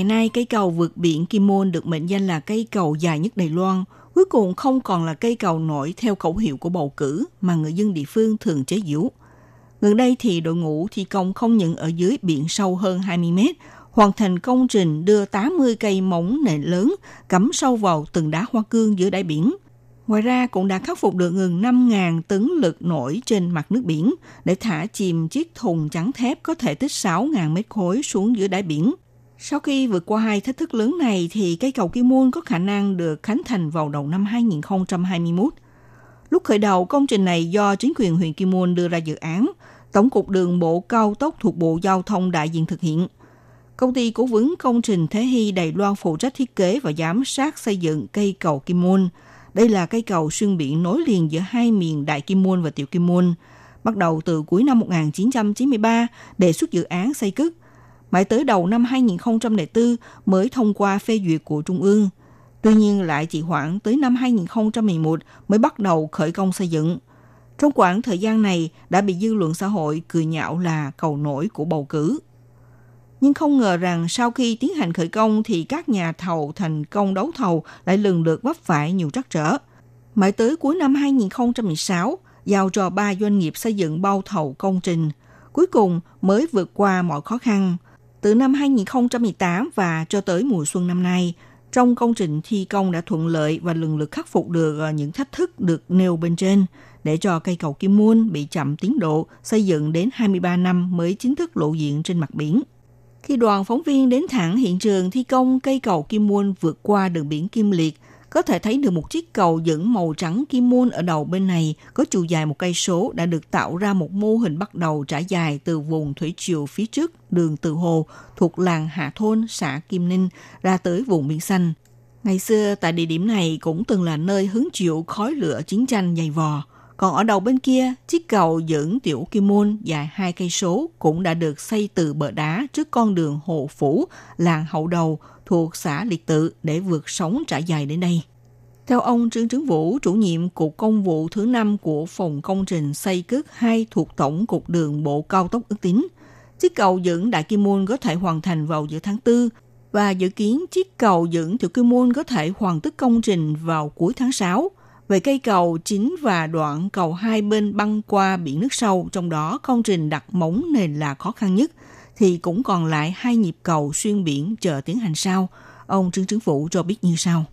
Ngày nay cây cầu vượt biển Kim Môn được mệnh danh là cây cầu dài nhất Đài Loan. Cuối cùng không còn là cây cầu nổi theo khẩu hiệu của bầu cử mà người dân địa phương thường chế giễu. Gần đây thì đội ngũ thi công không những ở dưới biển sâu hơn 20 mét, hoàn thành công trình đưa 80 cây móng nền lớn cắm sâu vào từng đá hoa cương giữa đáy biển. Ngoài ra cũng đã khắc phục được gần 5.000 tấn lực nổi trên mặt nước biển để thả chìm chiếc thùng trắng thép có thể tích 6.000 mét khối xuống dưới đáy biển. Sau khi vượt qua hai thách thức lớn này thì cây cầu Kim Môn có khả năng được khánh thành vào đầu năm 2021. Lúc khởi đầu, công trình này do chính quyền huyện Kim Môn đưa ra dự án, Tổng cục Đường bộ cao tốc thuộc Bộ Giao thông đại diện thực hiện. Công ty cố vấn công trình Thế Hy Đài Loan phụ trách thiết kế và giám sát xây dựng cây cầu Kim Môn. Đây là cây cầu xuyên biển nối liền giữa hai miền Đại Kim Môn và Tiểu Kim Môn. Bắt đầu từ cuối năm 1993, đề xuất dự án xây cất mãi tới đầu năm 2004 mới thông qua phê duyệt của Trung ương. Tuy nhiên lại chỉ hoãn tới năm 2011 mới bắt đầu khởi công xây dựng. Trong khoảng thời gian này đã bị dư luận xã hội cười nhạo là cầu nổi của bầu cử. Nhưng không ngờ rằng sau khi tiến hành khởi công thì các nhà thầu thành công đấu thầu lại lần lượt vấp phải nhiều trắc trở. Mãi tới cuối năm 2016, giao cho ba doanh nghiệp xây dựng bao thầu công trình. Cuối cùng mới vượt qua mọi khó khăn – từ năm 2018 và cho tới mùa xuân năm nay, trong công trình thi công đã thuận lợi và lần lượt khắc phục được ờ, những thách thức được nêu bên trên để cho cây cầu Kim Môn bị chậm tiến độ xây dựng đến 23 năm mới chính thức lộ diện trên mặt biển. Khi đoàn phóng viên đến thẳng hiện trường thi công cây cầu Kim Môn vượt qua đường biển Kim Liệt, có thể thấy được một chiếc cầu dẫn màu trắng kim môn ở đầu bên này có chiều dài một cây số đã được tạo ra một mô hình bắt đầu trải dài từ vùng thủy triều phía trước đường Từ Hồ thuộc làng Hạ Thôn, xã Kim Ninh ra tới vùng biển xanh. Ngày xưa tại địa điểm này cũng từng là nơi hứng chịu khói lửa chiến tranh dày vò. Còn ở đầu bên kia, chiếc cầu dẫn tiểu kim môn dài hai cây số cũng đã được xây từ bờ đá trước con đường Hồ Phủ, làng Hậu Đầu thuộc xã Liệt Tự để vượt sóng trải dài đến đây. Theo ông Trương Trứng Vũ, chủ nhiệm Cục Công vụ thứ năm của Phòng Công trình xây cất 2 thuộc Tổng cục Đường Bộ Cao tốc ước tính, chiếc cầu dẫn Đại Kim Môn có thể hoàn thành vào giữa tháng 4 và dự kiến chiếc cầu dẫn Tiểu Kim Môn có thể hoàn tất công trình vào cuối tháng 6. Về cây cầu chính và đoạn cầu hai bên băng qua biển nước sâu, trong đó công trình đặt móng nền là khó khăn nhất, thì cũng còn lại hai nhịp cầu xuyên biển chờ tiến hành sau. Ông Trương Trứng Phủ cho biết như sau.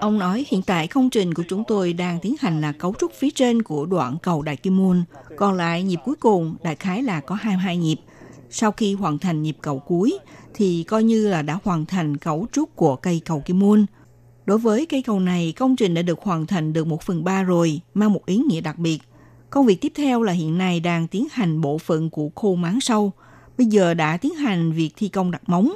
Ông nói hiện tại công trình của chúng tôi đang tiến hành là cấu trúc phía trên của đoạn cầu Đại Kim Môn. Còn lại nhịp cuối cùng đại khái là có 22 nhịp. Sau khi hoàn thành nhịp cầu cuối thì coi như là đã hoàn thành cấu trúc của cây cầu Kim Môn. Đối với cây cầu này, công trình đã được hoàn thành được một phần ba rồi, mang một ý nghĩa đặc biệt – Công việc tiếp theo là hiện nay đang tiến hành bộ phận của khu máng sâu. Bây giờ đã tiến hành việc thi công đặt móng.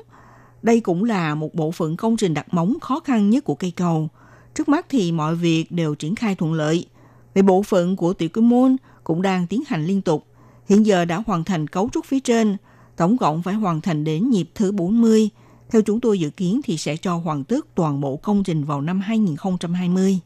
Đây cũng là một bộ phận công trình đặt móng khó khăn nhất của cây cầu. Trước mắt thì mọi việc đều triển khai thuận lợi. Về bộ phận của tiểu kim môn cũng đang tiến hành liên tục. Hiện giờ đã hoàn thành cấu trúc phía trên, tổng cộng phải hoàn thành đến nhịp thứ 40. Theo chúng tôi dự kiến thì sẽ cho hoàn tất toàn bộ công trình vào năm 2020.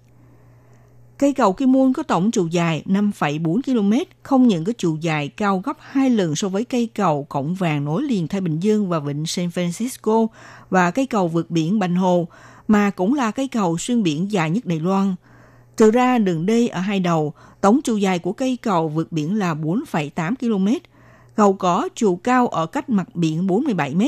Cây cầu Kim Môn có tổng chiều dài 5,4 km, không những có chiều dài cao gấp hai lần so với cây cầu Cổng Vàng nối liền Thái Bình Dương và Vịnh San Francisco và cây cầu vượt biển Bành Hồ, mà cũng là cây cầu xuyên biển dài nhất Đài Loan. từ ra đường đi ở hai đầu, tổng chiều dài của cây cầu vượt biển là 4,8 km. Cầu có chiều cao ở cách mặt biển 47 m.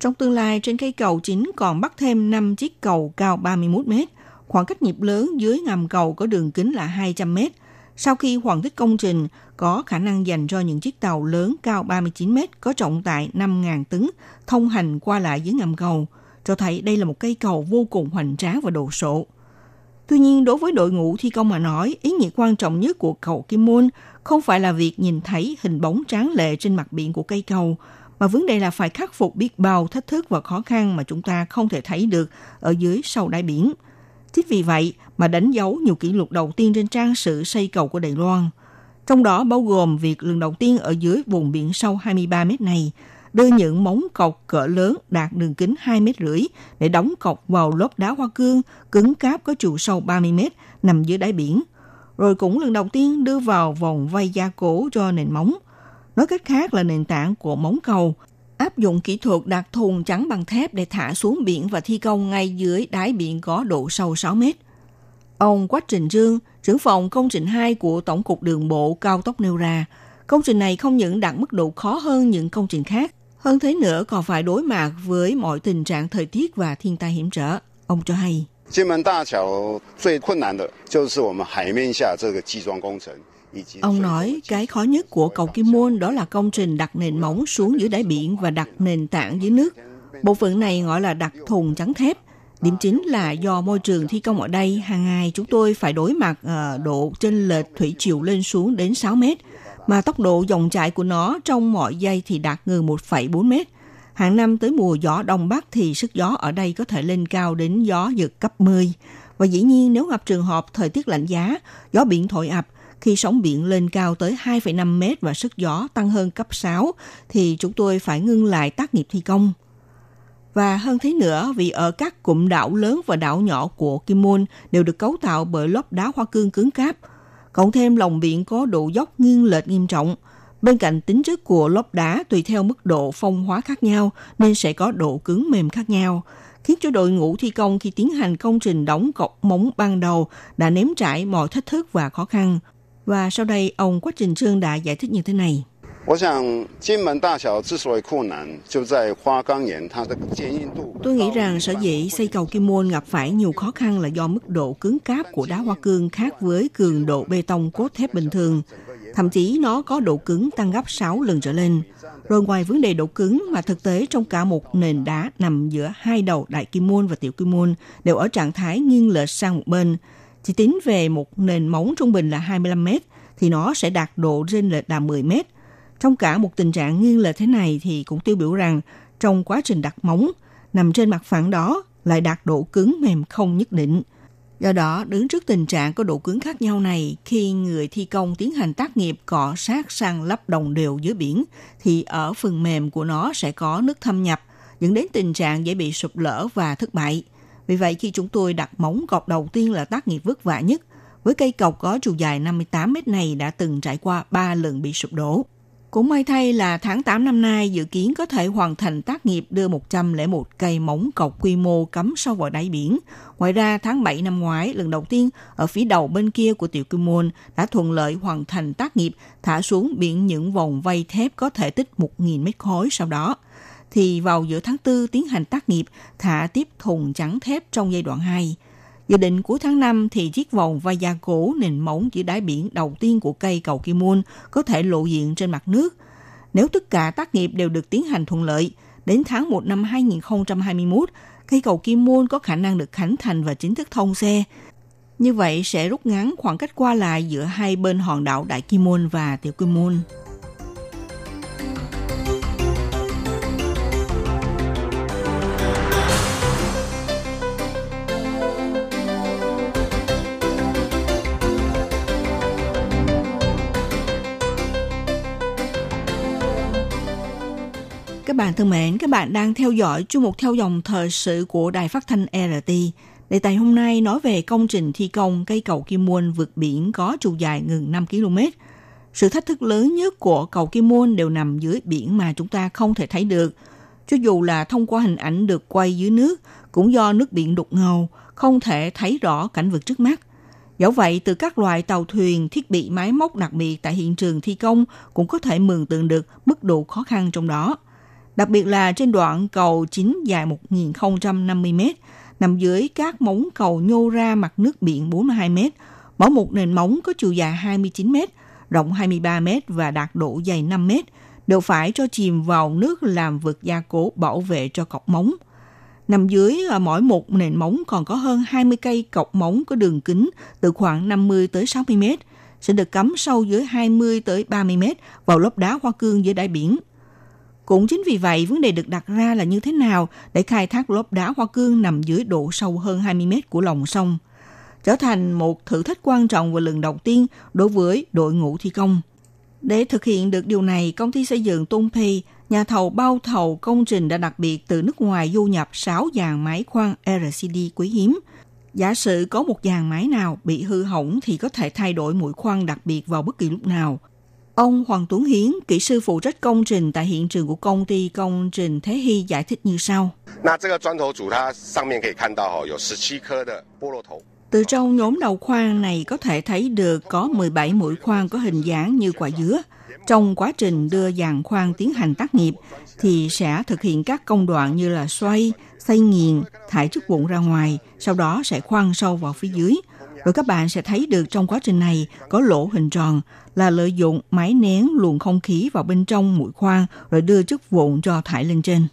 Trong tương lai, trên cây cầu chính còn bắt thêm 5 chiếc cầu cao 31 mét Khoảng cách nhịp lớn dưới ngầm cầu có đường kính là 200 mét. Sau khi hoàn tất công trình, có khả năng dành cho những chiếc tàu lớn cao 39 mét có trọng tải 5.000 tấn thông hành qua lại dưới ngầm cầu, cho thấy đây là một cây cầu vô cùng hoành tráng và đồ sộ. Tuy nhiên, đối với đội ngũ thi công mà nói, ý nghĩa quan trọng nhất của cầu Kim Môn không phải là việc nhìn thấy hình bóng tráng lệ trên mặt biển của cây cầu, mà vấn đề là phải khắc phục biết bao thách thức và khó khăn mà chúng ta không thể thấy được ở dưới sâu đáy biển. Chính vì vậy mà đánh dấu nhiều kỷ lục đầu tiên trên trang sử xây cầu của Đài Loan. Trong đó bao gồm việc lần đầu tiên ở dưới vùng biển sâu 23 mét này, đưa những móng cọc cỡ lớn đạt đường kính 2 mét rưỡi để đóng cọc vào lớp đá hoa cương cứng cáp có chiều sâu 30 mét nằm dưới đáy biển. Rồi cũng lần đầu tiên đưa vào vòng vây gia cố cho nền móng. Nói cách khác là nền tảng của móng cầu áp dụng kỹ thuật đặt thùng trắng bằng thép để thả xuống biển và thi công ngay dưới đáy biển có độ sâu 6 mét. Ông Quách Trình Dương, trưởng phòng công trình 2 của Tổng cục Đường bộ Cao tốc nêu ra, công trình này không những đạt mức độ khó hơn những công trình khác, hơn thế nữa còn phải đối mặt với mọi tình trạng thời tiết và thiên tai hiểm trở. Ông cho hay. 金门大桥最困难的就是我们海面下这个基桩工程。 Ông nói cái khó nhất của cầu Kim Môn đó là công trình đặt nền móng xuống dưới đáy biển và đặt nền tảng dưới nước. Bộ phận này gọi là đặt thùng trắng thép. Điểm chính là do môi trường thi công ở đây hàng ngày chúng tôi phải đối mặt uh, độ trên lệch thủy chiều lên xuống đến 6 mét, mà tốc độ dòng chảy của nó trong mọi giây thì đạt ngừng 1,4 mét. Hàng năm tới mùa gió đông bắc thì sức gió ở đây có thể lên cao đến gió giật cấp 10. Và dĩ nhiên nếu gặp trường hợp thời tiết lạnh giá, gió biển thổi ập, khi sóng biển lên cao tới 2,5 mét và sức gió tăng hơn cấp 6 thì chúng tôi phải ngưng lại tác nghiệp thi công. Và hơn thế nữa, vì ở các cụm đảo lớn và đảo nhỏ của Kim Môn đều được cấu tạo bởi lớp đá hoa cương cứng cáp, cộng thêm lòng biển có độ dốc nghiêng lệch nghiêm trọng. Bên cạnh tính chất của lớp đá tùy theo mức độ phong hóa khác nhau nên sẽ có độ cứng mềm khác nhau, khiến cho đội ngũ thi công khi tiến hành công trình đóng cọc móng ban đầu đã nếm trải mọi thách thức và khó khăn. Và sau đây, ông Quách Trình Trương đã giải thích như thế này. Tôi nghĩ rằng sở dĩ xây cầu Kim Môn gặp phải nhiều khó khăn là do mức độ cứng cáp của đá hoa cương khác với cường độ bê tông cốt thép bình thường. Thậm chí nó có độ cứng tăng gấp 6 lần trở lên. Rồi ngoài vấn đề độ cứng mà thực tế trong cả một nền đá nằm giữa hai đầu Đại Kim Môn và Tiểu Kim Môn đều ở trạng thái nghiêng lệch sang một bên – chỉ tính về một nền móng trung bình là 25 mét thì nó sẽ đạt độ rên lệch là 10 mét. Trong cả một tình trạng nghiêng lệch thế này thì cũng tiêu biểu rằng trong quá trình đặt móng, nằm trên mặt phẳng đó lại đạt độ cứng mềm không nhất định. Do đó, đứng trước tình trạng có độ cứng khác nhau này, khi người thi công tiến hành tác nghiệp cọ sát sang lắp đồng đều dưới biển, thì ở phần mềm của nó sẽ có nước thâm nhập, dẫn đến tình trạng dễ bị sụp lở và thất bại. Vì vậy, khi chúng tôi đặt móng cọc đầu tiên là tác nghiệp vất vả nhất, với cây cọc có chiều dài 58 mét này đã từng trải qua 3 lần bị sụp đổ. Cũng may thay là tháng 8 năm nay dự kiến có thể hoàn thành tác nghiệp đưa 101 cây móng cọc quy mô cắm sâu vào đáy biển. Ngoài ra, tháng 7 năm ngoái, lần đầu tiên ở phía đầu bên kia của tiểu kim môn đã thuận lợi hoàn thành tác nghiệp thả xuống biển những vòng vây thép có thể tích 1.000 mét khối sau đó. Thì vào giữa tháng 4 tiến hành tác nghiệp thả tiếp thùng chắn thép trong giai đoạn 2. Dự định cuối tháng 5 thì chiếc vòng và gia cố nền móng giữa đáy biển đầu tiên của cây cầu Kim Môn có thể lộ diện trên mặt nước. Nếu tất cả tác nghiệp đều được tiến hành thuận lợi, Đến tháng 1 năm 2021, cây cầu Kim Môn có khả năng được khánh thành và chính thức thông xe. Như vậy sẽ rút ngắn khoảng cách qua lại giữa hai bên hòn đảo Đại Kim Môn và Tiểu Kim Môn. Các bạn thân mến, các bạn đang theo dõi chuyên mục theo dòng thời sự của Đài Phát thanh RT. Đề tài hôm nay nói về công trình thi công cây cầu Kim Môn vượt biển có chiều dài gần 5 km. Sự thách thức lớn nhất của cầu Kim Môn đều nằm dưới biển mà chúng ta không thể thấy được. Cho dù là thông qua hình ảnh được quay dưới nước, cũng do nước biển đục ngầu, không thể thấy rõ cảnh vật trước mắt. Dẫu vậy, từ các loại tàu thuyền, thiết bị máy móc đặc biệt tại hiện trường thi công cũng có thể mường tượng được mức độ khó khăn trong đó. Đặc biệt là trên đoạn cầu chính dài 1.050 m, nằm dưới các móng cầu nhô ra mặt nước biển 42 m. Mỗi một nền móng có chiều dài 29 m, rộng 23 m và đạt độ dày 5 m, đều phải cho chìm vào nước làm vực gia cố bảo vệ cho cọc móng. Nằm dưới à, mỗi một nền móng còn có hơn 20 cây cọc móng có đường kính từ khoảng 50 tới 60 mét, sẽ được cắm sâu dưới 20 tới 30 mét vào lớp đá hoa cương dưới đáy biển. Cũng chính vì vậy, vấn đề được đặt ra là như thế nào để khai thác lớp đá hoa cương nằm dưới độ sâu hơn 20 mét của lòng sông, trở thành một thử thách quan trọng và lần đầu tiên đối với đội ngũ thi công. Để thực hiện được điều này, công ty xây dựng Tongpei, nhà thầu bao thầu công trình đã đặc biệt từ nước ngoài du nhập 6 dàn máy khoan RCD quý hiếm. Giả sử có một dàn máy nào bị hư hỏng thì có thể thay đổi mũi khoan đặc biệt vào bất kỳ lúc nào. Ông Hoàng Tuấn Hiến, kỹ sư phụ trách công trình tại hiện trường của công ty công trình Thế Hy giải thích như sau. Từ trong nhóm đầu khoan này có thể thấy được có 17 mũi khoan có hình dáng như quả dứa. Trong quá trình đưa dàn khoan tiến hành tác nghiệp thì sẽ thực hiện các công đoạn như là xoay, xây nghiền, thải chất vụn ra ngoài, sau đó sẽ khoan sâu vào phía dưới. Rồi các bạn sẽ thấy được trong quá trình này có lỗ hình tròn là lợi dụng máy nén luồng không khí vào bên trong mũi khoan rồi đưa chất vụn cho thải lên trên.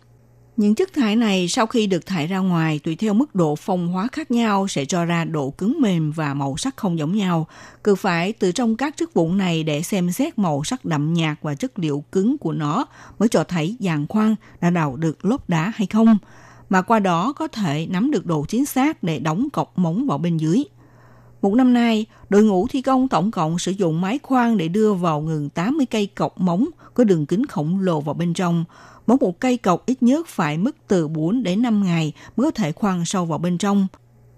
Những chất thải này sau khi được thải ra ngoài, tùy theo mức độ phong hóa khác nhau, sẽ cho ra độ cứng mềm và màu sắc không giống nhau. Cứ phải từ trong các chất vụn này để xem xét màu sắc đậm nhạt và chất liệu cứng của nó mới cho thấy dàn khoan đã đào được lốp đá hay không. Mà qua đó có thể nắm được độ chính xác để đóng cọc móng vào bên dưới. Một năm nay, đội ngũ thi công tổng cộng sử dụng máy khoan để đưa vào ngừng 80 cây cọc móng có đường kính khổng lồ vào bên trong. Mỗi một cây cọc ít nhất phải mất từ 4 đến 5 ngày mới có thể khoan sâu vào bên trong.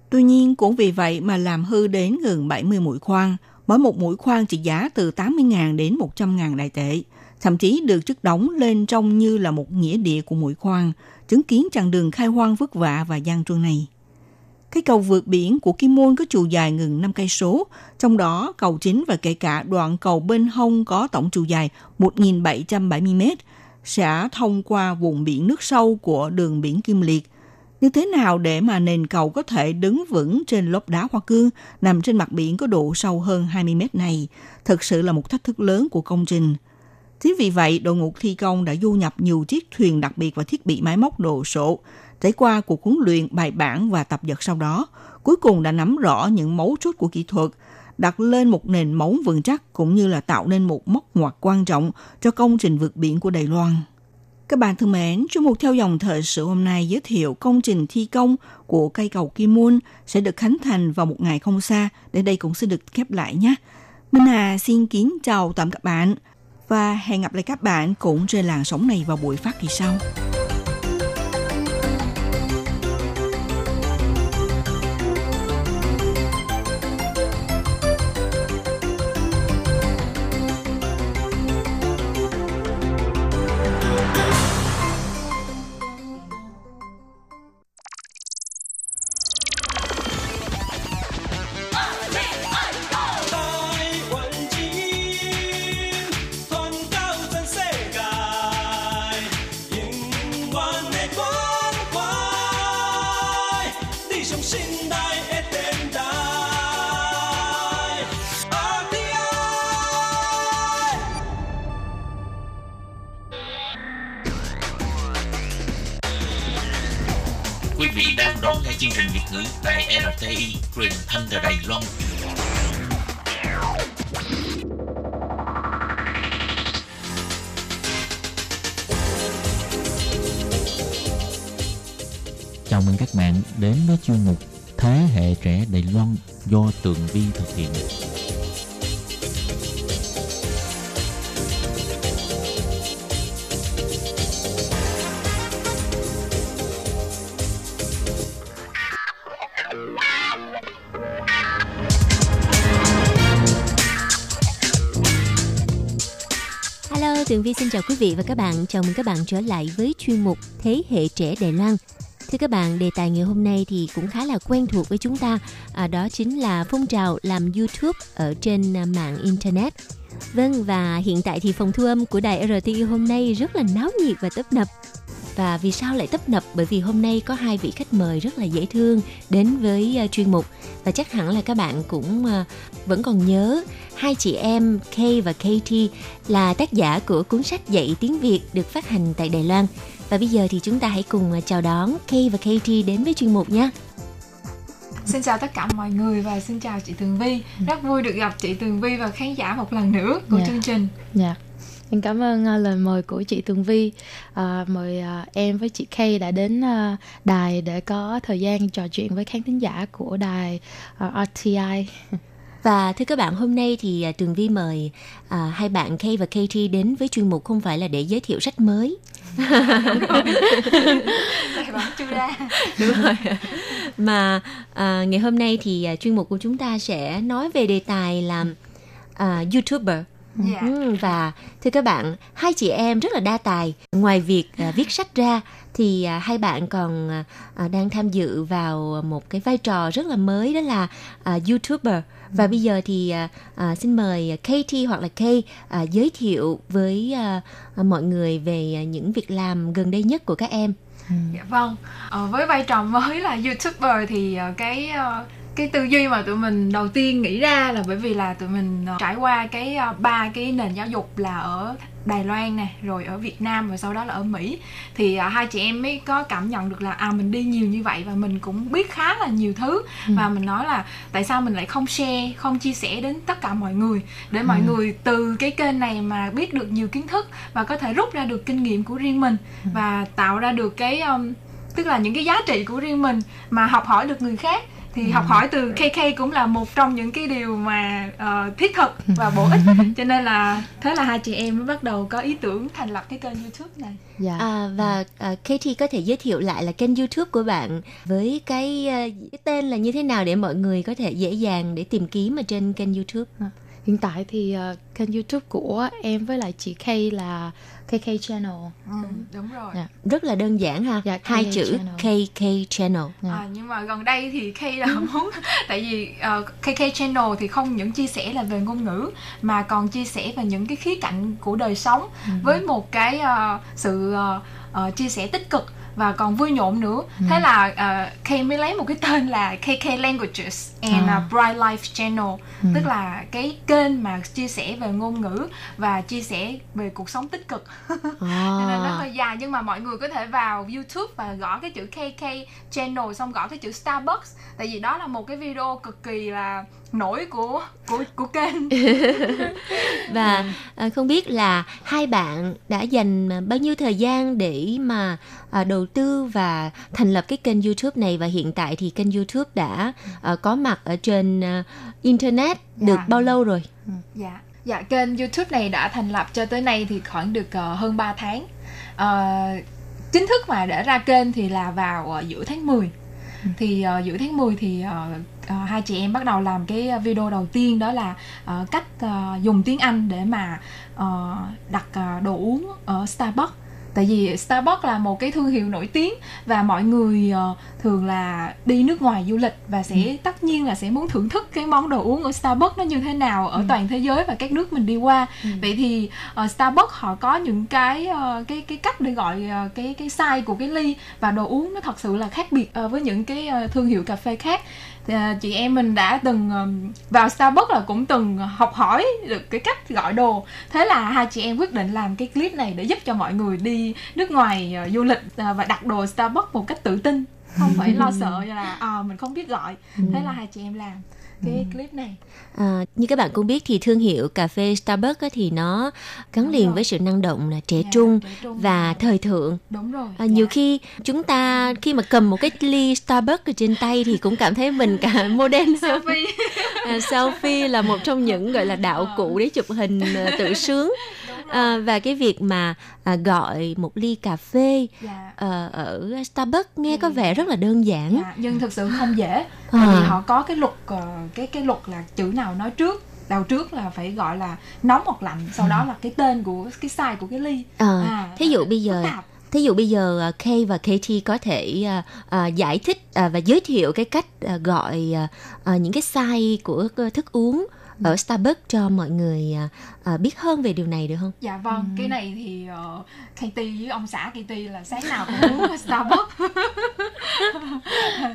Tuy nhiên, cũng vì vậy mà làm hư đến gần 70 mũi khoan. Mỗi một mũi khoan trị giá từ 80.000 đến 100.000 đại tệ. Thậm chí được chất đóng lên trông như là một nghĩa địa của mũi khoan, chứng kiến chặng đường khai hoang vất vả và gian truân này. Cái cầu vượt biển của Kim Môn có chiều dài gần 5 cây số, trong đó cầu chính và kể cả đoạn cầu bên hông có tổng chiều dài 1.770 m sẽ thông qua vùng biển nước sâu của đường biển Kim Liệt. Như thế nào để mà nền cầu có thể đứng vững trên lốp đá hoa cương nằm trên mặt biển có độ sâu hơn 20 mét này, thực sự là một thách thức lớn của công trình. Chính vì vậy, đội ngũ thi công đã du nhập nhiều chiếc thuyền đặc biệt và thiết bị máy móc đồ sộ, Trải qua cuộc huấn luyện bài bản và tập dượt sau đó, cuối cùng đã nắm rõ những mấu chốt của kỹ thuật, đặt lên một nền móng vững chắc cũng như là tạo nên một mốc ngoặt quan trọng cho công trình vượt biển của Đài Loan. Các bạn thân mến, chương mục theo dòng thời sự hôm nay giới thiệu công trình thi công của cây cầu Kim Môn sẽ được khánh thành vào một ngày không xa. Đến đây cũng sẽ được khép lại nhé. Minh Hà xin kính chào tạm các bạn và hẹn gặp lại các bạn cũng trên làn sóng này vào buổi phát kỳ sau. Chuyên mục Thế hệ trẻ Đài Loan do Tường Vi thực hiện. Hello, Tường Vi xin chào quý vị và các bạn. Chào mừng các bạn trở lại với chuyên mục Thế hệ trẻ Đài Loan. Thưa các bạn, đề tài ngày hôm nay thì cũng khá là quen thuộc với chúng ta. À, đó chính là phong trào làm YouTube ở trên à, mạng Internet. Vâng, và hiện tại thì phòng thu âm của đài RTI hôm nay rất là náo nhiệt và tấp nập. Và vì sao lại tấp nập? Bởi vì hôm nay có hai vị khách mời rất là dễ thương đến với uh, chuyên mục và chắc hẳn là các bạn cũng uh, vẫn còn nhớ hai chị em Kay và Katie là tác giả của cuốn sách dạy tiếng Việt được phát hành tại Đài Loan. Và bây giờ thì chúng ta hãy cùng uh, chào đón Kay và Katie đến với chuyên mục nhé. Xin chào tất cả mọi người và xin chào chị Tường Vi. Rất vui được gặp chị Tường Vi và khán giả một lần nữa của Dạ. chương trình. Dạ. Em cảm ơn uh, lời mời của chị Tường Vi. À, mời uh, em với chị Kay đã đến uh, đài để có thời gian trò chuyện với khán thính giả của đài uh, RTI. Và thưa các bạn, hôm nay thì à, Tường Vi mời à, hai bạn Kay và Katie đến với chuyên mục không phải là để giới thiệu sách mới. Vẫn chưa ra. Đúng rồi. Mà à, ngày hôm nay thì à, chuyên mục của chúng ta sẽ nói về đề tài là à, YouTuber. Dạ. Ừ, và thưa các bạn, hai chị em rất là đa tài. Ngoài việc à, viết sách ra thì à, hai bạn còn à, à, đang tham dự vào một cái vai trò rất là mới đó là à, YouTuber. Và bây giờ thì à, à, xin mời Katie hoặc là Kay à, giới thiệu với à, à, mọi người về những việc làm gần đây nhất của các em. Dạ vâng. Ờ, với vai trò mới là YouTuber thì ờ, cái ờ, cái tư duy mà tụi mình đầu tiên nghĩ ra là bởi vì là tụi mình ờ, trải qua cái ờ, ba cái nền giáo dục là ở Đài Loan nè, rồi ở Việt Nam và sau đó là ở Mỹ. Thì à, hai chị em mới có cảm nhận được là à mình đi nhiều như vậy và mình cũng biết khá là nhiều thứ. Và mình nói là tại sao mình lại không share, không chia sẻ đến tất cả mọi người? Để mọi người từ cái kênh này mà biết được nhiều kiến thức và có thể rút ra được kinh nghiệm của riêng mình và tạo ra được cái um, tức là những cái giá trị của riêng mình mà học hỏi được người khác thì học hỏi từ KK cũng là một trong những cái điều mà ờ, thiết thực và bổ ích cho nên là thế là hai chị em mới bắt đầu có ý tưởng thành lập cái kênh YouTube này Dạ. À, và à, Katie có thể giới thiệu lại là kênh YouTube của bạn với cái, à, cái tên là như thế nào để mọi người có thể dễ dàng để tìm kiếm ở trên kênh YouTube. Hiện tại thì uh, kênh YouTube của em với lại chị Kay là KK Channel. ừ, đúng rồi Dạ. Rất là đơn giản ha. Dạ, Hai KK chữ Channel. KK Channel. Dạ. À, nhưng mà gần đây thì K là muốn tại vì ờ, KK Channel thì không những chia sẻ là về ngôn ngữ mà còn chia sẻ về những cái khía cạnh của đời sống với một cái ờ, sự ờ, ờ, chia sẻ tích cực và còn vui nhộn nữa. Thế là uh, K mới lấy một cái tên là KK Languages and À. uh, Bright Life Channel. Tức là cái kênh mà chia sẻ về ngôn ngữ và chia sẻ về cuộc sống tích cực. Cho nên nó À. hơi dài nhưng mà mọi người có thể vào YouTube và gõ cái chữ KK channel xong gõ cái chữ Starbucks. Tại vì đó là một cái video cực kỳ là nổi của của của kênh. Và à, không biết là hai bạn đã dành à, bao nhiêu thời gian để mà à, đầu tư và thành lập cái kênh YouTube này? Và hiện tại thì kênh YouTube đã à, có mặt ở trên à, internet được Dạ. bao lâu rồi? dạ. Dạ kênh YouTube này đã thành lập cho tới nay thì khoảng được ờ, hơn 3 tháng. Ờ, chính thức mà để ra kênh thì là vào ờ, giữa tháng 10 thì ờ, giữa tháng 10 thì ờ, ờ, hai chị em bắt đầu làm cái video đầu tiên đó là ờ, cách ờ, dùng tiếng Anh để mà ờ, đặt ờ, đồ uống ở Starbucks. Tại vì Starbucks là một cái thương hiệu nổi tiếng và mọi người ờ, thường là đi nước ngoài du lịch và sẽ tất nhiên là sẽ muốn thưởng thức cái món đồ uống ở Starbucks nó như thế nào ở toàn thế giới và các nước mình đi qua. Vậy thì ờ, Starbucks họ có những cái ờ, cái cái cách để gọi ờ, cái cái size của cái ly và đồ uống nó thật sự là khác biệt ờ, với những cái ờ, thương hiệu cà phê khác thì, ờ, chị em mình đã từng ờ, vào Starbucks là cũng từng học hỏi được cái cách gọi đồ. Thế là hai chị em quyết định làm cái clip này để giúp cho mọi người đi nước ngoài ờ, du lịch ờ, và đặt đồ Starbucks một cách tự tin. Không phải lo sợ là à, mình không biết gọi. Thế là hai chị em làm cái clip này À, như các bạn cũng biết thì thương hiệu cà phê Starbucks thì nó gắn Đúng liền rồi. với sự năng động là trẻ Dạ, trung trẻ trung và thời thượng. đúng rồi À, nhiều khi chúng ta khi mà cầm một cái ly Starbucks ở trên tay thì cũng cảm thấy mình cả modern hơn. selfie À, selfie là một trong những gọi là đạo cụ để chụp hình à, tự sướng. À, và cái việc mà à, gọi một ly cà phê dạ ờ, ở Starbucks nghe có vẻ rất là đơn giản. Dạ, nhưng thực sự không dễ tại À. vì họ có cái luật ờ, cái cái luật là chữ nào nói trước đầu trước là phải gọi là nóng hoặc lạnh sau đó là cái tên của cái size của cái ly Ờ, À, thí dụ bây giờ. Thí dụ bây giờ à, Kay và Katie có thể à, à, giải thích à, và giới thiệu cái cách à, gọi à, à, những cái size của thức uống ở Starbucks cho mọi người à, biết hơn về điều này được không? dạ vâng cái này thì uh, Katie với ông xã Katie là sáng nào cũng uống Starbucks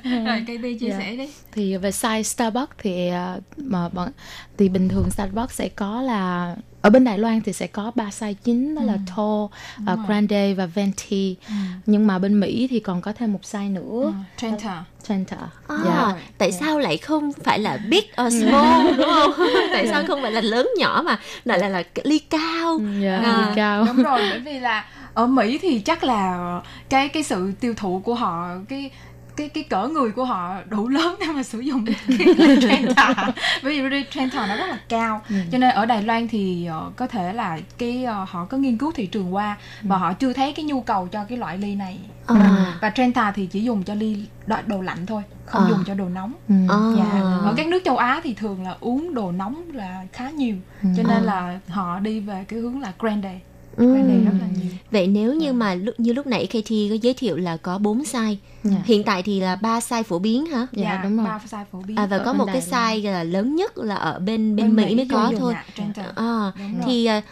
rồi Katie chia Dạ. sẻ đi thì về size Starbucks thì ờ, mà bọn thì bình thường Starbucks sẽ có là ở bên Đài Loan thì sẽ có ba size chính đó là tall, uh, rồi. grande và venti. Nhưng mà bên Mỹ thì còn có thêm một size nữa, Ừ, Trenta center. À, Dạ. tại sao lại không phải là big or small đúng không? tại sao không phải là lớn nhỏ mà lại là là ly cao? Dạ, À, hơi cao. đúng rồi bởi vì là ở Mỹ thì chắc là cái cái sự tiêu thụ của họ cái cái cái cỡ người của họ đủ lớn để mà sử dụng cái ly Trenta bởi vì Trenta nó rất là cao. Cho nên ở Đài Loan thì ờ, có thể là cái ờ, họ có nghiên cứu thị trường qua và họ chưa thấy cái nhu cầu cho cái loại ly này. À. và Trenta thì chỉ dùng cho ly đồ, đồ lạnh thôi không À. dùng cho đồ nóng. Ừ. À. Dạ, ở các nước châu Á thì thường là uống đồ nóng là khá nhiều. Cho nên là họ đi về cái hướng là grande Ừ. grande rất là nhiều Vậy nếu như mà lúc như lúc nãy Katie có giới thiệu là có 4 size, Dạ. hiện tại thì là ba size phổ biến hả? Dạ, đúng rồi. ba size phổ biến À, và Ở có bên một cái size là lớn nhất là ở bên bên, Bên Mỹ Mỹ mới có thôi. dạ. À, thì à,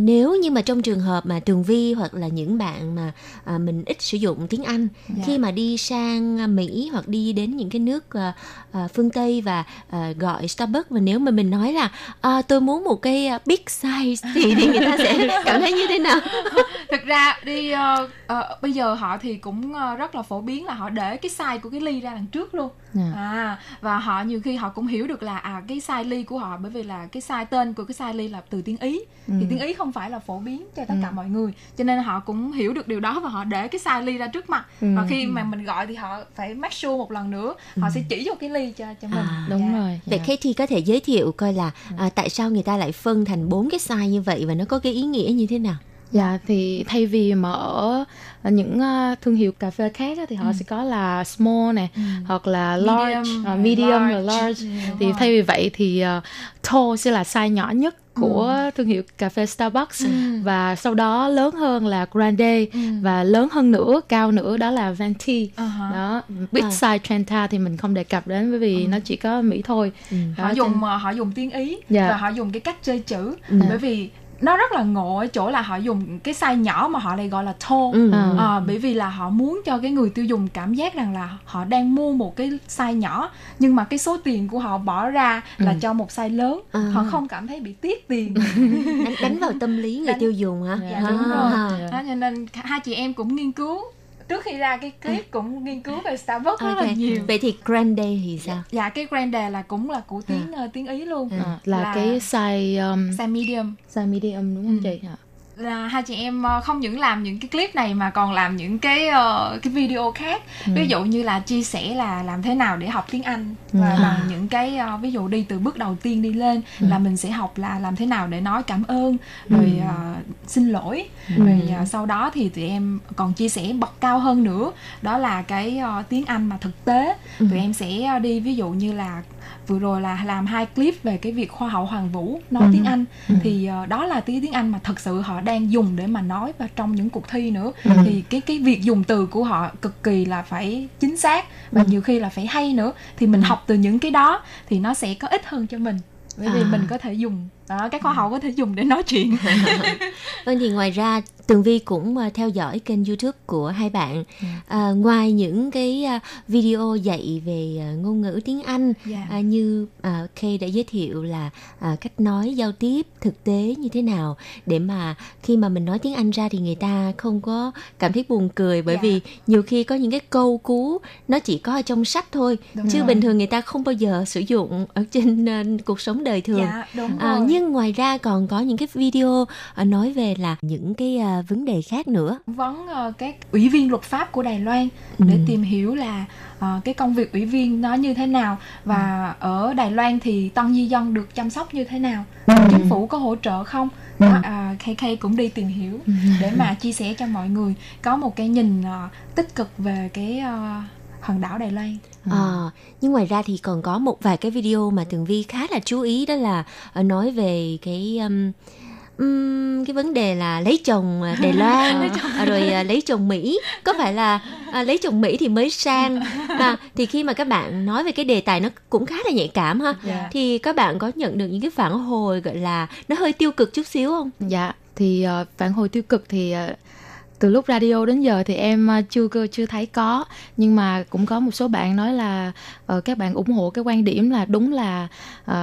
nếu như mà trong trường hợp mà Tường Vi hoặc là những bạn mà à, mình ít sử dụng tiếng Anh Dạ. khi mà đi sang Mỹ hoặc đi đến những cái nước à, à, phương Tây và à, gọi Starbucks và nếu mà mình nói là à, tôi muốn một cái big size thì, thì người ta sẽ cảm thấy như thế nào? thực ra đi uh, uh, bây giờ họ thì cũng ờ, rất là phổ biến là họ để cái size của cái ly ra đằng trước luôn Dạ. à và họ nhiều khi họ cũng hiểu được là à cái size ly của họ bởi vì là cái size tên của cái size ly là từ tiếng ý thì tiếng ý không phải là phổ biến cho tất cả mọi người cho nên họ cũng hiểu được điều đó và họ để cái size ly ra trước mặt và khi mà mình gọi thì họ phải make sure một lần nữa họ sẽ chỉ vô cái ly cho cho mình À. Đúng Dạ. rồi. Vậy dạ. Katie có thể giới thiệu coi là à, tại sao người ta lại phân thành bốn cái size như vậy và nó có cái ý nghĩa như thế nào? Dạ thì thay vì mà ở những ờ, thương hiệu cà phê khác á, thì họ sẽ có là small nè hoặc là large, Medium, ờ, medium large. và large. Ừ, đúng thì thay vì vậy thì uh, tall sẽ là size nhỏ nhất của thương hiệu cà phê Starbucks và sau đó lớn hơn là grande và lớn hơn nữa cao nữa đó là venti. Ha. Đó, big À. size Trenta thì mình không đề cập đến bởi vì nó chỉ có Mỹ thôi. Đó, họ cho- dùng ờ, họ dùng tiếng ý Dạ. và họ dùng cái cách chơi chữ bởi vì nó rất là ngộ ở chỗ là họ dùng cái size nhỏ mà họ lại gọi là tall Ừ. À. Ờ, bởi vì là họ muốn cho cái người tiêu dùng cảm giác rằng là họ đang mua một cái size nhỏ nhưng mà cái số tiền của họ bỏ ra là cho một size lớn À. họ không cảm thấy bị tiếc tiền đánh, đánh vào tâm lý người Đánh- tiêu dùng hả? dạ đúng rồi À. đó, cho nên hai chị em cũng nghiên cứu trước khi ra cái clip cũng nghiên cứu về Starbucks rất là nhiều. Vậy thì grande thì sao? dạ cái grande là cũng là của tiếng ờ, tiếng ý luôn. À, là, Là- cái size um, size medium. size medium đúng không chị? Là hai chị em ờ, không những làm những cái clip này mà còn làm những cái ờ, cái video khác. Ví dụ như là chia sẻ là làm thế nào để học tiếng Anh và bằng những cái ờ, ví dụ đi từ bước đầu tiên đi lên là mình sẽ học là làm thế nào để nói cảm ơn rồi ờ, xin lỗi. Rồi ờ, sau đó thì tụi em còn chia sẻ bậc cao hơn nữa. Đó là cái ờ, tiếng Anh mà thực tế. Tụi em sẽ đi ví dụ như là vừa rồi là làm hai clip về cái việc khoa hậu Hoàng Vũ nói tiếng Anh. Thì ờ, đó là tiếng tiếng Anh mà thật sự họ đang dùng để mà nói và trong những cuộc thi nữa. Thì cái cái việc dùng từ của họ cực kỳ là phải chính xác và nhiều khi là phải hay nữa. Thì mình học từ những cái đó thì nó sẽ có ích hơn cho mình. Bởi vì À. mình có thể dùng đó các khoa hậu có thể dùng để nói chuyện. Vâng thì ngoài ra Tường Vi cũng uh, theo dõi kênh YouTube của hai bạn. À, ngoài những cái uh, video dạy về uh, ngôn ngữ tiếng Anh Dạ. à, như à, Kay đã giới thiệu là à, cách nói giao tiếp thực tế như thế nào để mà khi mà mình nói tiếng Anh ra thì người ta không có cảm thấy buồn cười bởi Dạ. vì nhiều khi có những cái câu cú nó chỉ có ở trong sách thôi Đúng chứ rồi. bình thường người ta không bao giờ sử dụng ở trên à, cuộc sống đời thường. Dạ, đúng À, rồi. nhưng ngoài ra còn có những cái video à, nói về là những cái à, vấn đề khác nữa. vấn ờ, các ủy viên luật pháp của Đài Loan Ừ. để tìm hiểu là ờ, cái công việc ủy viên nó như thế nào và ở Đài Loan thì tân di dân được chăm sóc như thế nào? Chính phủ có hỗ trợ không? Đó, à, KK cũng đi tìm hiểu để mà chia sẻ cho mọi người có một cái nhìn ờ, tích cực về cái ờ, hòn đảo Đài Loan. Ờ, nhưng ngoài ra thì còn có một vài cái video mà Tường Vi khá là chú ý đó là nói về cái um, um, cái vấn đề là lấy chồng ờ, Đài Loan ờ, rồi ờ, lấy chồng Mỹ có phải là ờ, lấy chồng Mỹ thì mới sang à, thì khi mà các bạn nói về cái đề tài nó cũng khá là nhạy cảm ha Dạ. thì các bạn có nhận được những cái phản hồi gọi là nó hơi tiêu cực chút xíu không? Dạ, thì ờ, phản hồi tiêu cực thì ờ, từ lúc radio đến giờ thì em à, chưa chưa thấy có. Nhưng mà cũng có một số bạn nói là uh, các bạn ủng hộ cái quan điểm là đúng là uh,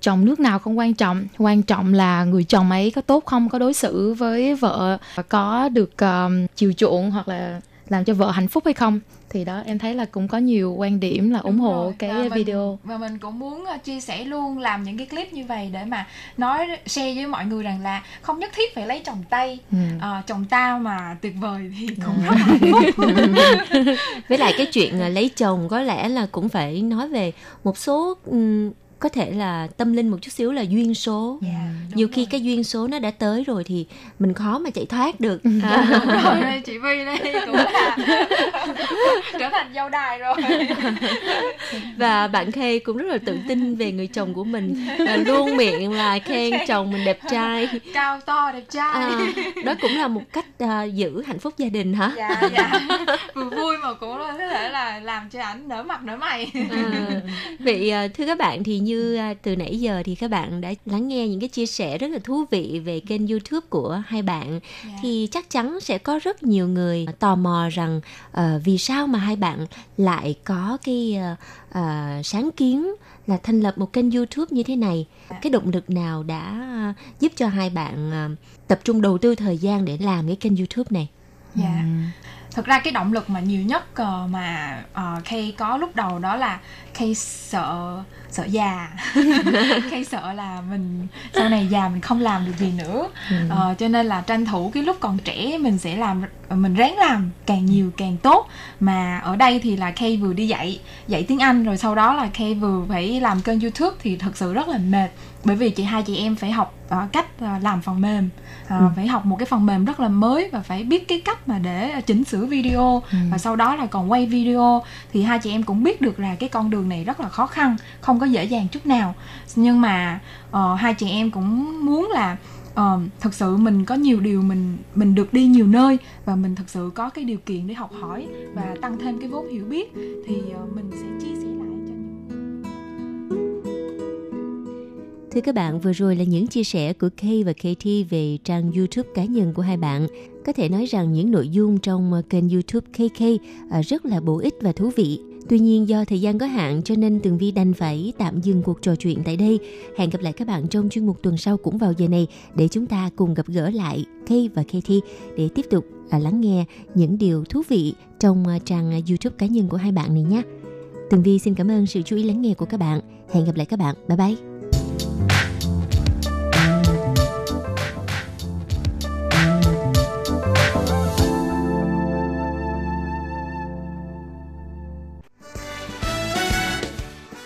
chồng nước nào không quan trọng. Quan trọng là người chồng ấy có tốt không có đối xử với vợ có được uh, chiều chuộng hoặc là làm cho vợ hạnh phúc hay không? Thì đó em thấy là cũng có nhiều quan điểm là ủng Đúng hộ rồi. cái Và mình- video. và mình cũng muốn ờ, chia sẻ luôn làm những cái clip như vậy để mà nói share với mọi người rằng là không nhất thiết phải lấy chồng tây. Ừ. Ờ, chồng tao mà tuyệt vời thì cũng rất là hạnh phúc. Với lại cái chuyện à, lấy chồng có lẽ là cũng phải nói về một số có thể là tâm linh một chút xíu là duyên số. Dạ, nhiều khi cái duyên số nó đã tới rồi thì mình khó mà chạy thoát được. À, đúng rồi đây chị Vi đây cũng là trở thành dâu đài rồi. Và bạn Kay cũng rất là tự tin về người chồng của mình. À, luôn miệng là khen chồng mình đẹp trai. Cao to đẹp trai. À, đó cũng là một cách à, giữ hạnh phúc gia đình hả? Dạ dạ. Vừa vui mà cũng có thể là làm cho ảnh nở mặt nở mày. À, vậy à, thưa các bạn thì như à, từ nãy giờ thì các bạn đã lắng nghe những cái chia sẻ rất là thú vị về kênh YouTube của hai bạn. Thì chắc chắn sẽ có rất nhiều người tò mò rằng ờ, vì sao mà hai bạn lại có cái ờ, ờ, sáng kiến là thành lập một kênh YouTube như thế này? Cái động lực nào đã à, giúp cho hai bạn à, tập trung đầu tư thời gian để làm cái kênh YouTube này? Dạ. Thực ra cái động lực mà nhiều nhất ờ, mà uh, Kay có lúc đầu đó là Kay sợ sợ già. Kay sợ là mình sau này già mình không làm được gì nữa. Ờ, cho nên là tranh thủ cái lúc còn trẻ mình sẽ làm mình ráng làm càng nhiều càng tốt. Mà ở đây thì là Kay vừa đi dạy dạy tiếng Anh rồi sau đó là Kay vừa phải làm kênh YouTube thì thật sự rất là mệt. Bởi vì chị hai chị em phải học ờ, cách ờ, làm phần mềm. Ờ, phải học một cái phần mềm rất là mới và phải biết cái cách mà để chỉnh sửa video. Và sau đó là còn quay video. Thì hai chị em cũng biết được là cái con đường này rất là khó khăn không có dễ dàng chút nào nhưng mà uh, hai chị em cũng muốn là ờ, uh, thực sự mình có nhiều điều mình mình được đi nhiều nơi và mình thực sự có cái điều kiện để học hỏi và tăng thêm cái vốn hiểu biết thì uh, mình sẽ chia sẻ lại cho Thưa các bạn, vừa rồi là những chia sẻ của Kay và KT về trang YouTube cá nhân của hai bạn. Có thể nói rằng những nội dung trong kênh YouTube KK rất là bổ ích và thú vị. Tuy nhiên, do thời gian có hạn, cho nên Tường Vi đành phải tạm dừng cuộc trò chuyện tại đây. Hẹn gặp lại các bạn trong chuyên mục tuần sau cũng vào giờ này để chúng ta cùng gặp gỡ lại Kay và Katie để tiếp tục là lắng nghe những điều thú vị trong à, trang YouTube cá nhân của hai bạn này nhé. Tường Vi xin cảm ơn sự chú ý lắng nghe của các bạn. Hẹn gặp lại các bạn. Bye bye.